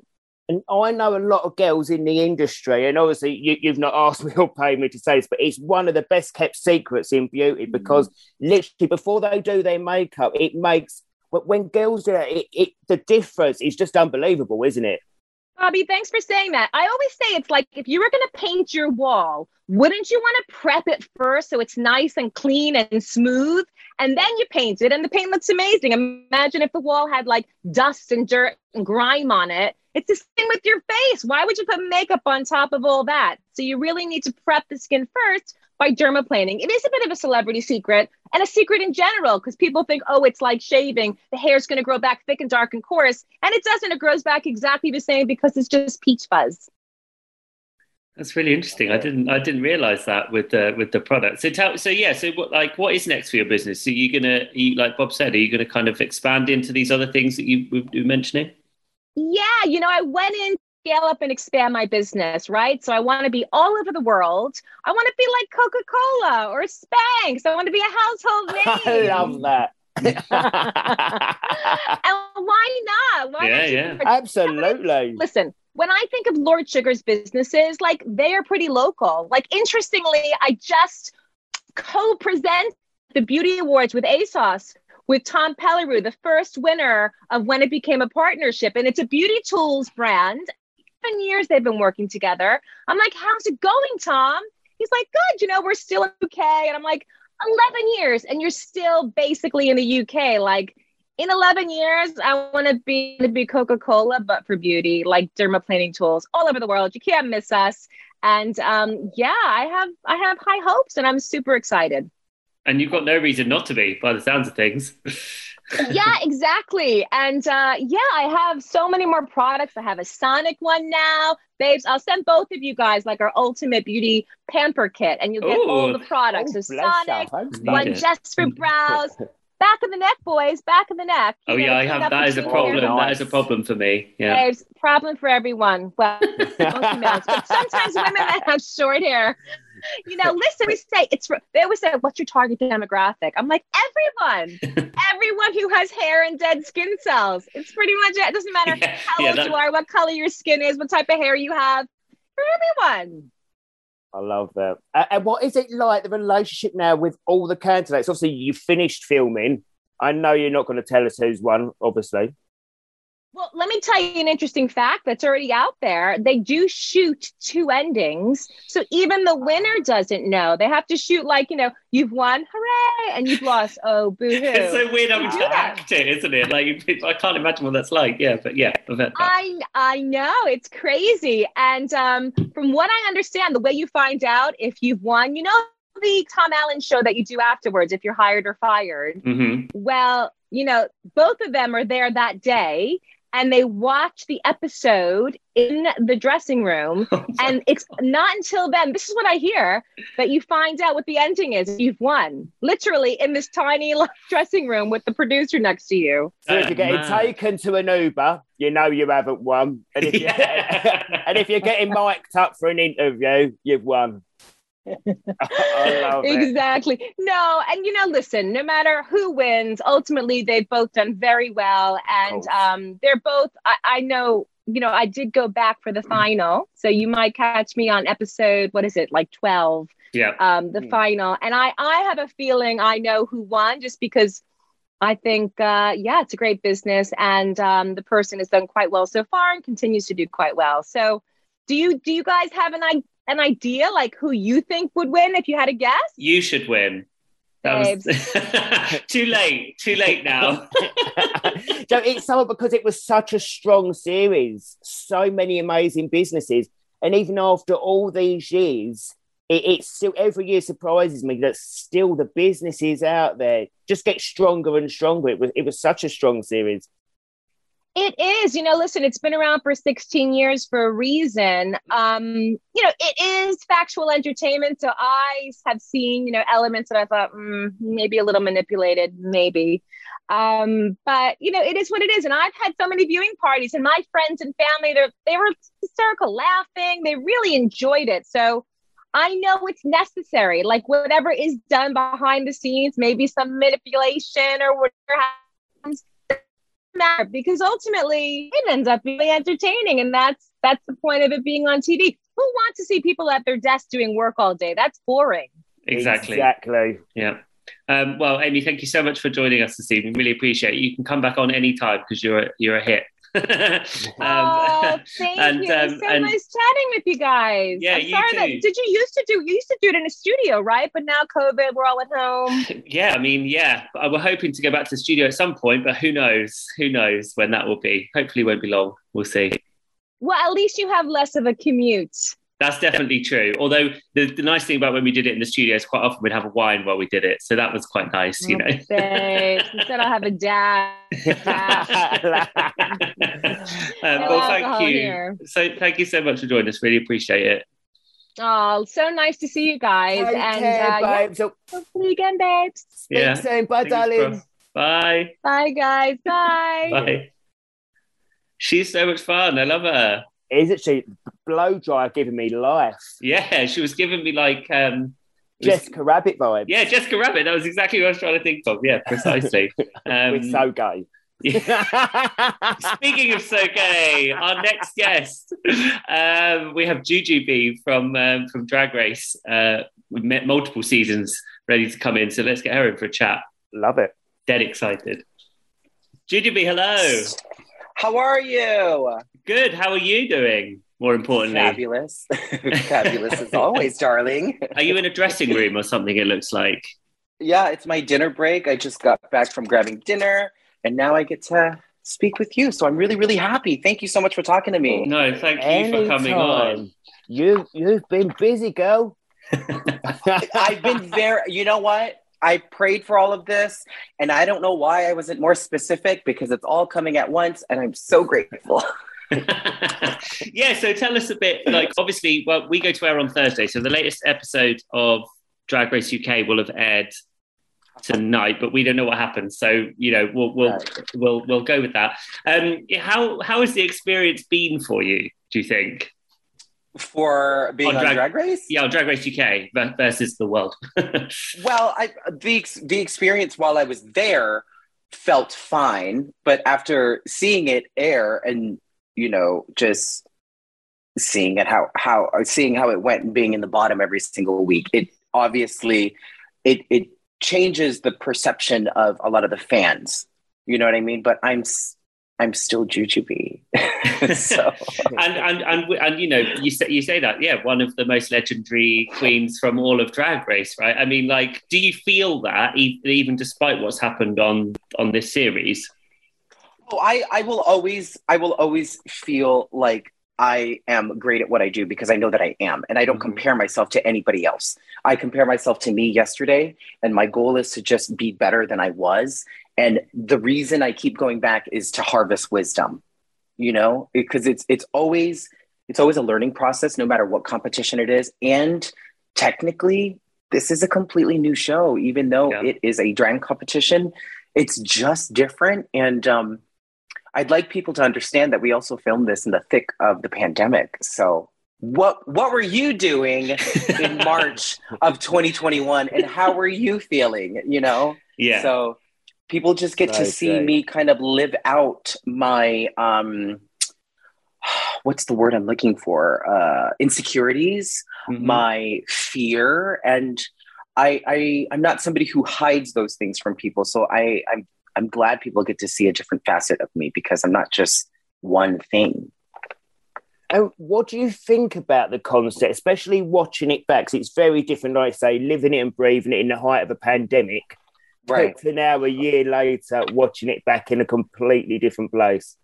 And I know a lot of girls in the industry, and obviously you, have not asked me or paid me to say this, but it's one of the best kept secrets in beauty mm. because mm-hmm. literally before they do their makeup, it makes. But when girls do it, it, it, the difference is just unbelievable, isn't it? Bobby, thanks for saying that. I always say it's like if you were going to paint your wall, wouldn't you want to prep it first so it's nice and clean and smooth? And then you paint it, and the paint looks amazing. Imagine if the wall had like dust and dirt and grime on it. It's the same with your face. Why would you put makeup on top of all that? So you really need to prep the skin first by dermaplaning. It is a bit of a celebrity secret and a secret in general because people think, oh, it's like shaving. The hair's going to grow back thick and dark and coarse. And it doesn't. It grows back exactly the same because it's just peach fuzz. That's really interesting. I didn't I didn't realize that with the with the product. So tell so yeah. So what like what is next for your business? So you're gonna you, like Bob said, are you gonna kind of expand into these other things that you were mentioning? Yeah, you know, I went in scale up and expand my business, right? So I want to be all over the world. I want to be like Coca Cola or Spanx. I want to be a household name. I love that. and why not? Why yeah, yeah. Absolutely. Listen, when I think of Lord Sugar's businesses, like they are pretty local. Like, interestingly, I just co present the Beauty Awards with ASOS with Tom Pellereau, the first winner of when it became a partnership. And it's a beauty tools brand seven years they've been working together. I'm like, how's it going, Tom? He's like, good. You know, we're still okay. And I'm like, 11 years and you're still basically in the UK. Like in 11 years, I want to be to be Coca-Cola, but for beauty, like dermaplaning tools all over the world. You can't miss us. And um, yeah, I have I have high hopes and I'm super excited. And you've got no reason not to be by the sounds of things. yeah, exactly. And uh, yeah, I have so many more products. I have a Sonic one now. Babes, I'll send both of you guys like our ultimate beauty pamper kit and you'll get Ooh. all the products. Oh, so Sonic, one Yeah. just for brows, back of the neck, boys, back of the neck. Oh You know, yeah, I have. That is a problem. your- Oh, That is a problem for me. Yeah. Babes, problem for everyone. Well, mostly males, but sometimes women that have short hair. You know, listen, we say it's. They always say, "What's your target demographic?" I'm like, everyone, everyone who has hair and dead skin cells. It's pretty much it. It doesn't matter Yeah, how yeah, old that- you are, what color your skin is, what type of hair you have. For everyone. I love that. Uh, and what is it like the relationship now with all the candidates? Obviously, you finished filming. I know you're not going to tell us who's won, obviously. Well, let me tell you an interesting fact that's already out there. They do shoot two endings. So even the winner doesn't know. They have to shoot like, you know, you've won, hooray, and you've lost, oh, boo hoo. It's so weird having to act it, isn't it? Like I can't imagine what that's like. Yeah, but yeah, I've heard that. I I know it's crazy, and um, from what I understand, the way you find out if you've won, you know, the Tom Allen show that you do afterwards, if you're hired or fired. hmm Well, you know, both of them are there that day, and they watch the episode in the dressing room, oh, and it's not until then. This is what I hear that you find out what the ending is. You've won, literally in this tiny little dressing room with the producer next to you. So if Oh, you're getting man. taken to an Uber, you know you haven't won. And if, you, Yeah. and if you're getting mic'd up for an interview, you've won. Love it. exactly. No, and you know, listen, no matter who wins, ultimately they've both done very well. And Course. um, they're both, I, I know, you know, I did go back for the final. So you might catch me on episode, what is it, like 12, yeah. um, the Hmm. final. And I, I have a feeling I know who won just because I think, uh, yeah, it's a great business. And um, the person has done quite well so far and continues to do quite well. So do you, do you guys have an, i- an idea like who you think would win if you had a guess? You should win. That was too late. Too late now. so it's so because it was such a strong series, so many amazing businesses, and even after all these years, it, it's still every year surprises me that still the businesses out there just get stronger and stronger. It was it was such a strong series. It is, you know, listen, it's been around for 16 years for a reason. Um, you know, it is factual entertainment. So I have seen, you know, elements that I thought mm, maybe a little manipulated, maybe. Um, but you know, it is what it is. And I've had so many viewing parties and my friends and family, they they were hysterical laughing. They really enjoyed it. So I know it's necessary. Like whatever is done behind the scenes, maybe some manipulation or whatever happens matter because ultimately it ends up being entertaining and that's that's the point of it being on TV. Who wants to see people at their desk doing work all day? That's boring. exactly. Exactly. Yeah. Um, well, Amy, thank you so much for joining us this evening. Really appreciate it. You can come back on any time because you're a, you're a hit. Um, oh, thank and, you. Um, so and- nice chatting with you guys. Yeah, I'm you sorry too. that did you used to do you used to do it in a studio, right? But now COVID, we're all at home. yeah, I mean, yeah, I- we're hoping to go back to the studio at some point, but who knows? Who knows when that will be? Hopefully, it won't be long. We'll see. Well, at least you have less of a commute. That's definitely true. Although the, the nice thing about when we did it in the studio is quite often we'd have a wine while we did it, so that was quite nice, you know. Babes, Instead, I'll have a dash. um, No well, thank you. here. So, thank you so much for joining us. Really appreciate it. Oh, so nice to see you guys. Take and care, uh, yeah. So, hopefully again, babes. speak Yeah. soon. Bye, Fingers darling. crossed. Bye. Bye, guys. Bye. Bye. She's so much fun. I love her. Isn't she? Blow dry giving me life. Yeah, she was giving me like um it was- Jessica Rabbit vibes. Yeah, Jessica Rabbit. That was exactly what I was trying to think of. Yeah, precisely. Um, We're so gay. Speaking of so gay, our next guest, um, we have Jujubee from um, from Drag Race. Uh, we've met multiple seasons, ready to come in. So let's get her in for a chat. Love it. Dead excited. Jujubee, hello. How are you? Good. How are you doing? More importantly, Fabulous. Fabulous as always, darling. are you in a dressing room or something? It looks like. yeah, it's my dinner break. I just got back from grabbing dinner, and now I get to speak with you. So I'm really, really happy. Thank you so much for talking to me. No, thank you for coming on. Anytime. You you've been busy, girl. I've been very, you know what? I prayed for all of this, and I don't know why I wasn't more specific because it's all coming at once, and I'm so grateful. yeah, so tell us a bit. Like, obviously, well, we go to air on Thursday, so the latest episode of Drag Race UK will have aired tonight, but we don't know what happens. So you know, we'll we'll Right. we'll, we'll go with that. Um, how how has the experience been for you? Do you think? For being On on Drag- Drag Race? Yeah, on Drag Race UK versus the world. Well, I the the experience while I was there felt fine, but after seeing it air and you know just seeing it how how seeing how it went and being in the bottom every single week, it obviously it it changes the perception of a lot of the fans. You know what I mean? But I'm I'm still Jujubee, so and and and and you know you say you say that yeah one of the most legendary queens from all of drag race right i mean like do you feel that even despite what's happened on on this series Oh, I, I will always I will always feel like I am great at what I do because I know that I am and I don't Mhm. compare myself to anybody else. I compare myself to me yesterday and my goal is to just be better than I was and the reason I keep going back is to harvest wisdom. You know, because it's it's always it's always a learning process no matter what competition it is and technically this is a completely new show even though Yeah. it is a drag competition it's just different and um I'd like people to understand that we also filmed this in the thick of the pandemic. So, what what were you doing in March of 2021, and how were you feeling? You know, yeah so people just get to see Okay. me kind of live out my um, what's the word I'm looking for? Uh, insecurities, Mhm. my fear, and I, I I'm not somebody who hides those things from people. So I I'm I'm glad people get to see a different facet of me because I'm not just one thing. And what do you think about the concept, especially watching it back? 'Cause it's very different, like I say, living it and breathing it in the height of a pandemic. Right. To now, a year later, watching it back in a completely different place.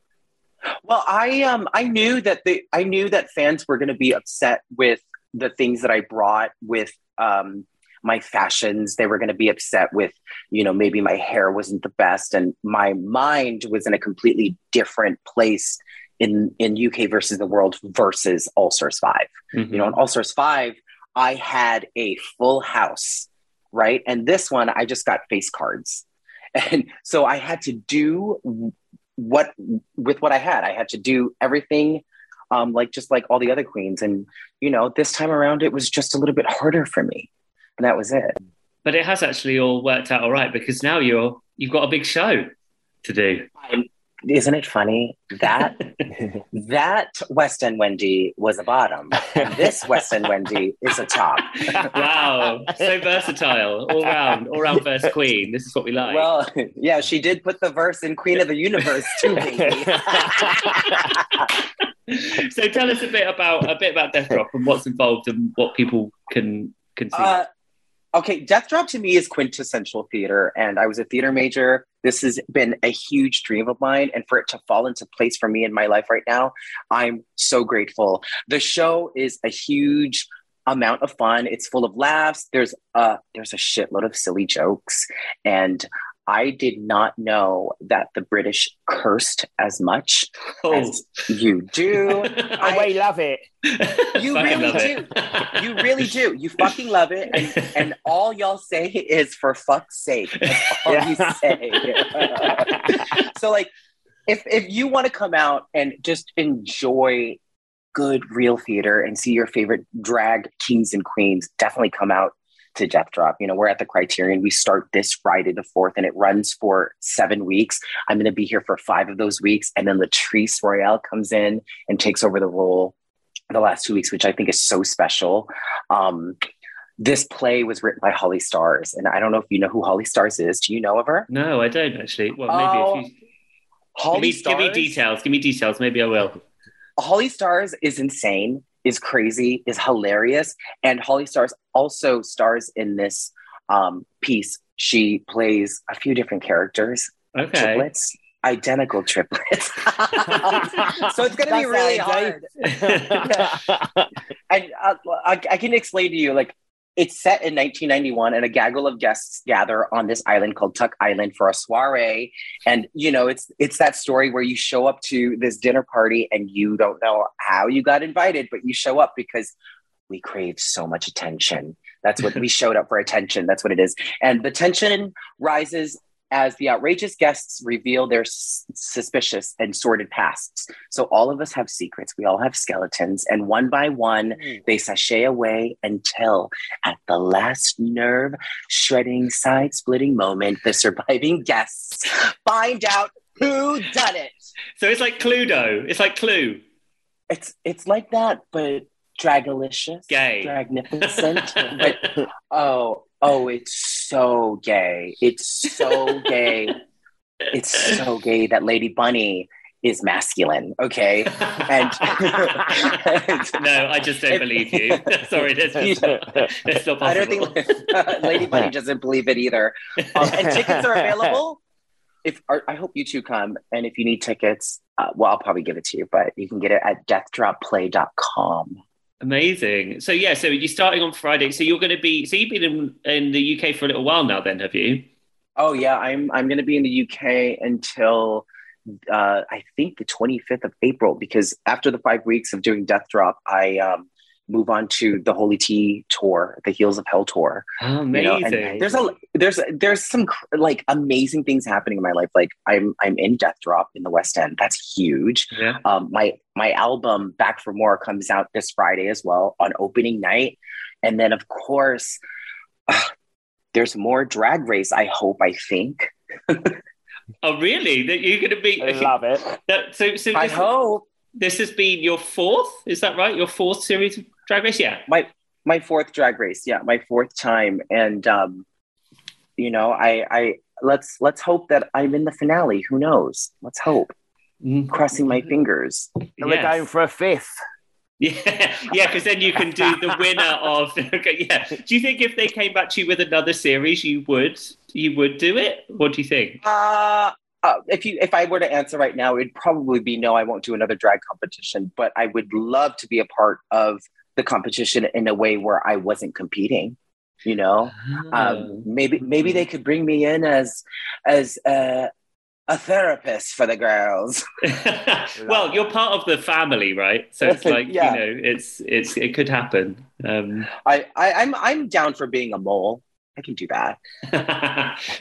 Well, I um I knew that the I knew that fans were going to be upset with the things that I brought with um my fashions. They were going to be upset with you know maybe my hair wasn't the best and my mind was in a completely different place in in UK versus the world versus All Stars 5. Mhm. You know, in All Stars 5, I had a full house, right? And this one, I just got face cards. And so I had to do what with what I had. I had to do everything um, like just like all the other queens. And, you know, this time around, it was just a little bit harder for me. And that was it. but it has actually all worked out all right because now you're you've got a big show to do. And isn't it funny that that West End Wendy was a bottom, and this West End Wendy is a top. wow. So versatile all round all round first queen. This is what we like. Well, yeah, she did put the verse in Queen of the Universe too, so tell us a bit about a bit about death drop and what's involved and what people can can see. Uh, okay, Death Drop to me is quintessential theater, and I was a theater major. This has been a huge dream of mine, and for it to fall into place for me in my life right now, I'm so grateful. The show is a huge amount of fun. It's full of laughs. There's a there's a shitload of silly jokes, and I did not know that the British cursed as much oh. as you do. Oh, we love it. You really do. it. You really do. You fucking love it. And, and all y'all say is for fuck's sake. That's all you say. so like if if you want to come out and just enjoy good real theater and see your favorite drag kings and queens, definitely come out to Death Drop. You know, we're at the Criterion. We start this Friday the 4th and it runs for seven weeks. I'm going to be here for five of those weeks. And then Latrice Royale comes in and takes over the role the last two weeks, which I think is so special. Um, this play was written by Holly Stars. And I don't know if you know who Holly Stars is. Do you know of her? no i don't actually well Oh, maybe if you give Holly me, Stars. give me details give me details maybe i will Holly Stars is insane, is crazy, is hilarious, and Holly Stars also stars in this um, piece she plays a few different characters, Okay. triplets, identical triplets. so it's going to be really hard. and uh, I, I can explain to you like it's set in 1991 and a gaggle of guests gather on this island called tuck island for a soiree. And you know it's it's that story where you show up to this dinner party and you don't know how you got invited but you show up because we crave so much attention. That's what we showed up for attention. That's what it is. And the tension rises as the outrageous guests reveal their s- suspicious and sordid pasts. So all of us have secrets. We all have skeletons, and one by one, hmm. they sashay away until, at the last nerve shredding, side splitting moment, the surviving guests find out who done it. So it's like Cluedo. It's like Clue. It's it's like that, but dragalicious, Gay. dragnificent. but oh, oh, it's so gay. It's so gay. It's so gay that Lady Bunny is masculine. Okay, and no, I just don't believe you. Sorry, that's, that's not possible. I don't think Lady Bunny doesn't believe it either. Um, and tickets are available. If or, I hope you two come, and if you need tickets, uh, well, I'll probably give it to you, but you can get it at deathdropplay.com. Amazing. So yeah, so you're starting on Friday. So you're going to be. So you've been in, in the UK for a little while now, then, have you? Oh yeah, I'm I'm going to be in the UK until uh, I think the 25th of April because after the five weeks of doing Death Drop, I um, move on to the Holy Tea tour, the Heels of Hell tour. Oh, you know, amazing. and there's a there's there's some cr- like amazing things happening in my life. Like I'm I'm in Death Drop in the West End. That's huge. yeah. Um, my my album Back for More comes out this Friday as well on opening night, and then of course. there's more drag race, I hope, I think. Oh, really? That you're going to be? I love it. That, so, so I hope this has been your fourth. Is that right? Your fourth series of Drag Race? Yeah. my my fourth drag race yeah my fourth time and um you know i i let's let's hope that i'm in the finale who knows let's hope crossing my fingers And We're Yes. going for a fifth. Yeah, yeah, because then you can do the winner of. Okay, yeah. Do you think if they came back to you with another series, you would you would do it? What do you think? uh uh, if you if I were to answer right now, it'd probably be no. I won't do another drag competition, but I would love to be a part of the competition in a way where I wasn't competing. You know, um, maybe maybe they could bring me in as as uh, a therapist for the girls. well, you're part of the family, right? So it's like Yeah. you know, it's it's it could happen. Um, I, I I'm I'm down for being a mole. I can do that.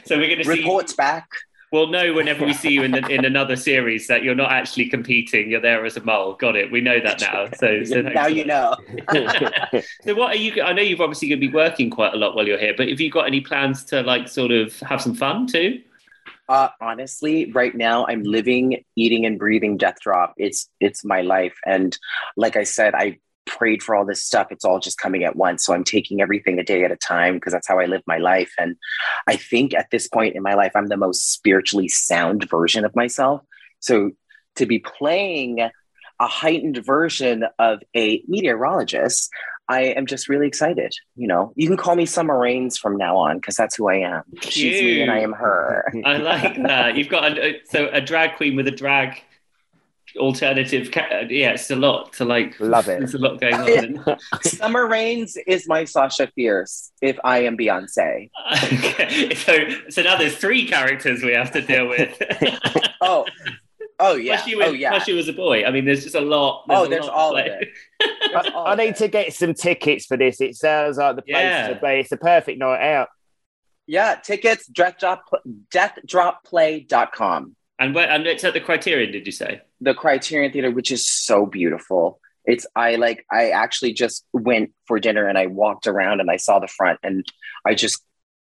so we're going to see. Reports back. We'll know whenever we see you in the, in another series that you're not actually competing. You're there as a mole. Got it. We know that now. So, so now you know. So what are you? I know you've obviously going to be working quite a lot while you're here, but have you got any plans to like sort of have some fun too? Uh, honestly, right now I'm living, eating, and breathing Death Drop. It's it's my life, and like I said, I prayed for all this stuff. It's all just coming at once. So I'm taking everything a day at a time because that's how I live my life. And I think at this point in my life, I'm the most spiritually sound version of myself. So to be playing a heightened version of a meteorologist, I am just really excited. You know, you can call me Summer Rains from now on because that's who I am. She's me and I am her. I like that. You've got a, so a drag queen with a drag alternative. Ca- uh, yeah, it's a lot to like. Love it. There's a lot going on. Summer Rains is my Sasha Fierce if I am Beyonce. okay. So so now there's three characters we have to deal with. Oh, oh yeah. Plus you, was, oh yeah. plus you was a boy. I mean, there's just a lot. Oh, a there's lot to all of it. There's I need to get some tickets for this. It sounds like the place Yeah. to be. It's a perfect night out. Yeah, tickets, death drop, deathdropplay.com. And where, and it's at the Criterion. Did you say? The Criterion Theater, which is so beautiful. It's I like I actually just went for dinner and I walked around and I saw the front and I just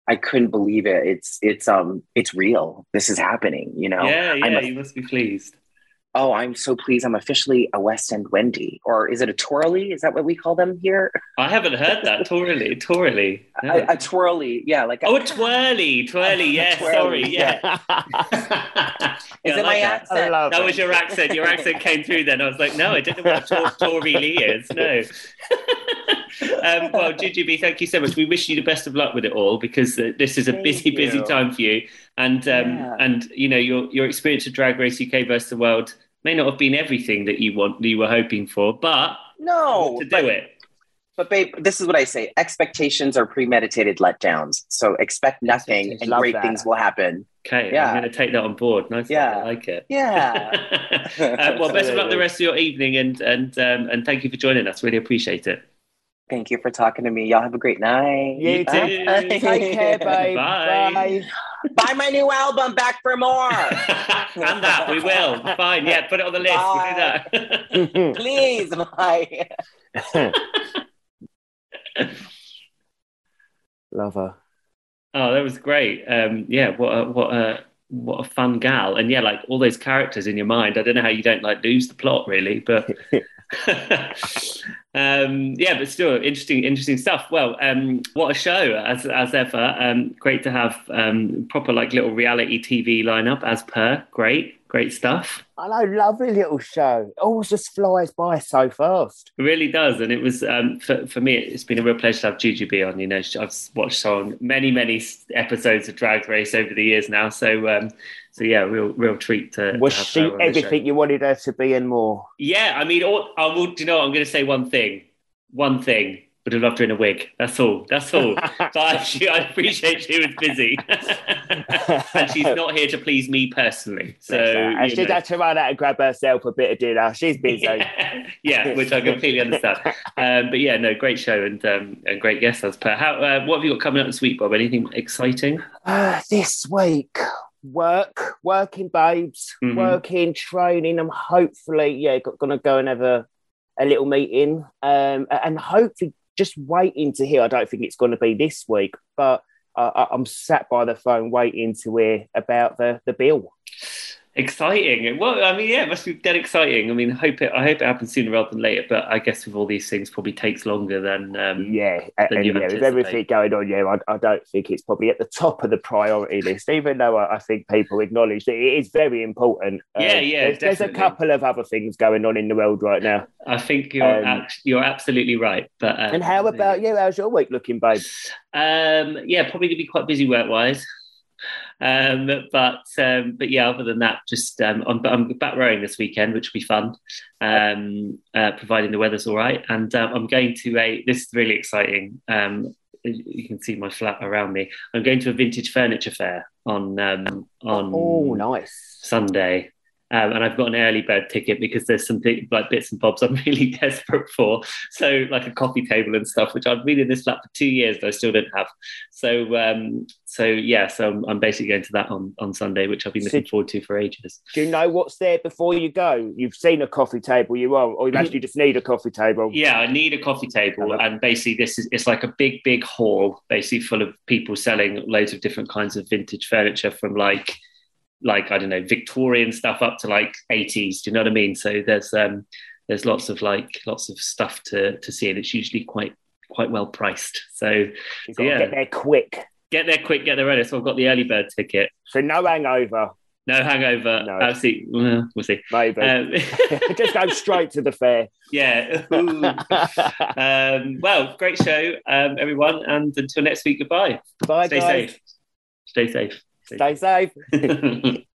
I couldn't believe it. It's it's um it's real. This is happening, you know. yeah, yeah. A- you must be pleased. Oh, I'm so pleased. I'm officially a West End Wendy. Or is it a twirly? Is that what we call them here? I haven't heard that. Twirly, twirly. No. A, a twirly. Yeah, like a, Oh, a twirly, twirly. Yeah, Twirly, sorry. Yeah. Is Yeah, I it my that. accent? I That it. was your accent. Your accent came through then. I was like, no, I didn't know what a tor- Tory Lee is. No. um, well, Jujubee, thank you so much. We wish you the best of luck with it all because uh, this is a Thank busy, busy time for you. And um, Yeah. and you know your your experience of Drag Race UK versus the world may not have been everything that you want you were hoping for, but No, to do but, it. but babe, this is what I say: expectations are premeditated letdowns. So expect nothing, and Love great that. things will happen. Okay, Yeah. I'm going to take that on board. Nice, Yeah. I like it. Yeah. uh, well, best of luck the rest of your evening, and and um, and thank you for joining us. Really appreciate it. Thank you for talking to me. Y'all have a great night. You too. Take care, babe. Bye. Bye. Buy my new album. Back for more. and that we will. Fine, yeah, put it on the list. We'll do that. Please, my. Love her. Oh, that was great. Um, yeah, what a, what a what a fun gal, and yeah, like all those characters in your mind. I don't know how you don't like lose the plot, really, but um, yeah, but still interesting, interesting stuff. Well, um, what a show as as ever. Um, great to have um, proper like little reality TV lineup as per. Great, great stuff. I know, lovely little show. It always just flies by so fast. It really does, and it was um, for for me. It's been a real pleasure to have Jujubee on. You know, I've watched on many many episodes of Drag Race over the years now. So, um, so yeah, real real treat to. Was to she everything you wanted her to be and more? Yeah, I mean, all, I will. Do you know? What? I'm going to say one thing. One thing. Would have loved her in a wig. That's all. That's all. but I, she, I appreciate she was busy, and she's not here to please me personally. So and know. have to run out and grab herself a bit of dinner. She's busy. Yeah, yeah, which I completely understand. Um, but yeah, no, great show and um, and great guest as per. How uh, what have you got coming up this week, Bob? Anything exciting? Uh, this week, work, working babes, Mhm. working, training. I'm hopefully, yeah, got, gonna go and have a, a little meeting, um, and hopefully just waiting to hear. I don't think it's going to be this week, but I- I'm sat by the phone waiting to hear about the the bill. Exciting. Well, I mean, yeah, it must be dead exciting. I mean, hope it. I hope it happens sooner rather than later. But I guess with all these things, probably takes longer than. Um, Yeah, Than and yeah, with everything going on, yeah, I, I don't think it's probably at the top of the priority list, even though I, I think people acknowledge that it is very important. Um, Yeah, yeah, There's, there's a couple of other things going on in the world right now. I think you're Um, act- you're absolutely right. But uh, And how about you? How's your week looking, babe? Um, yeah, probably gonna be quite busy work wise. Um, but um, but yeah, other than that, just um, I'm, I'm back rowing this weekend, which will be fun, um, uh, providing the weather's all right. And um, I'm going to a. This is really exciting. Um, you can see my flat around me. I'm going to a vintage furniture fair on um, on Oh, nice. Sunday. Um, and I've got an early bird ticket because there's some big, like bits and bobs I'm really desperate for. So like a coffee table and stuff, which I've been in this flat for two years, but I still don't have. So um, so yeah, so I'm, I'm basically going to that on, on Sunday, which I've been looking So- forward to for ages. Do you know what's there before you go? You've seen a coffee table, you want, or you actually just need a coffee table. Yeah, I need a coffee table, and basically this is it's like a big, big hall, basically full of people selling loads of different kinds of vintage furniture from like like I don't know Victorian stuff up to like 80s. Do you know what I mean? So there's um there's lots of like lots of stuff to to see, and it's usually quite quite well priced. So got Yeah. get there quick. get there quick, get there early. So I've got the early bird ticket. So no hangover, No hangover. No. Absolutely, well, we'll see. maybe. Um, just go straight to the fair. yeah. Um, well, great show, um, everyone, and until next week, goodbye. Bye, Stay guys. safe. Stay safe. Stay safe.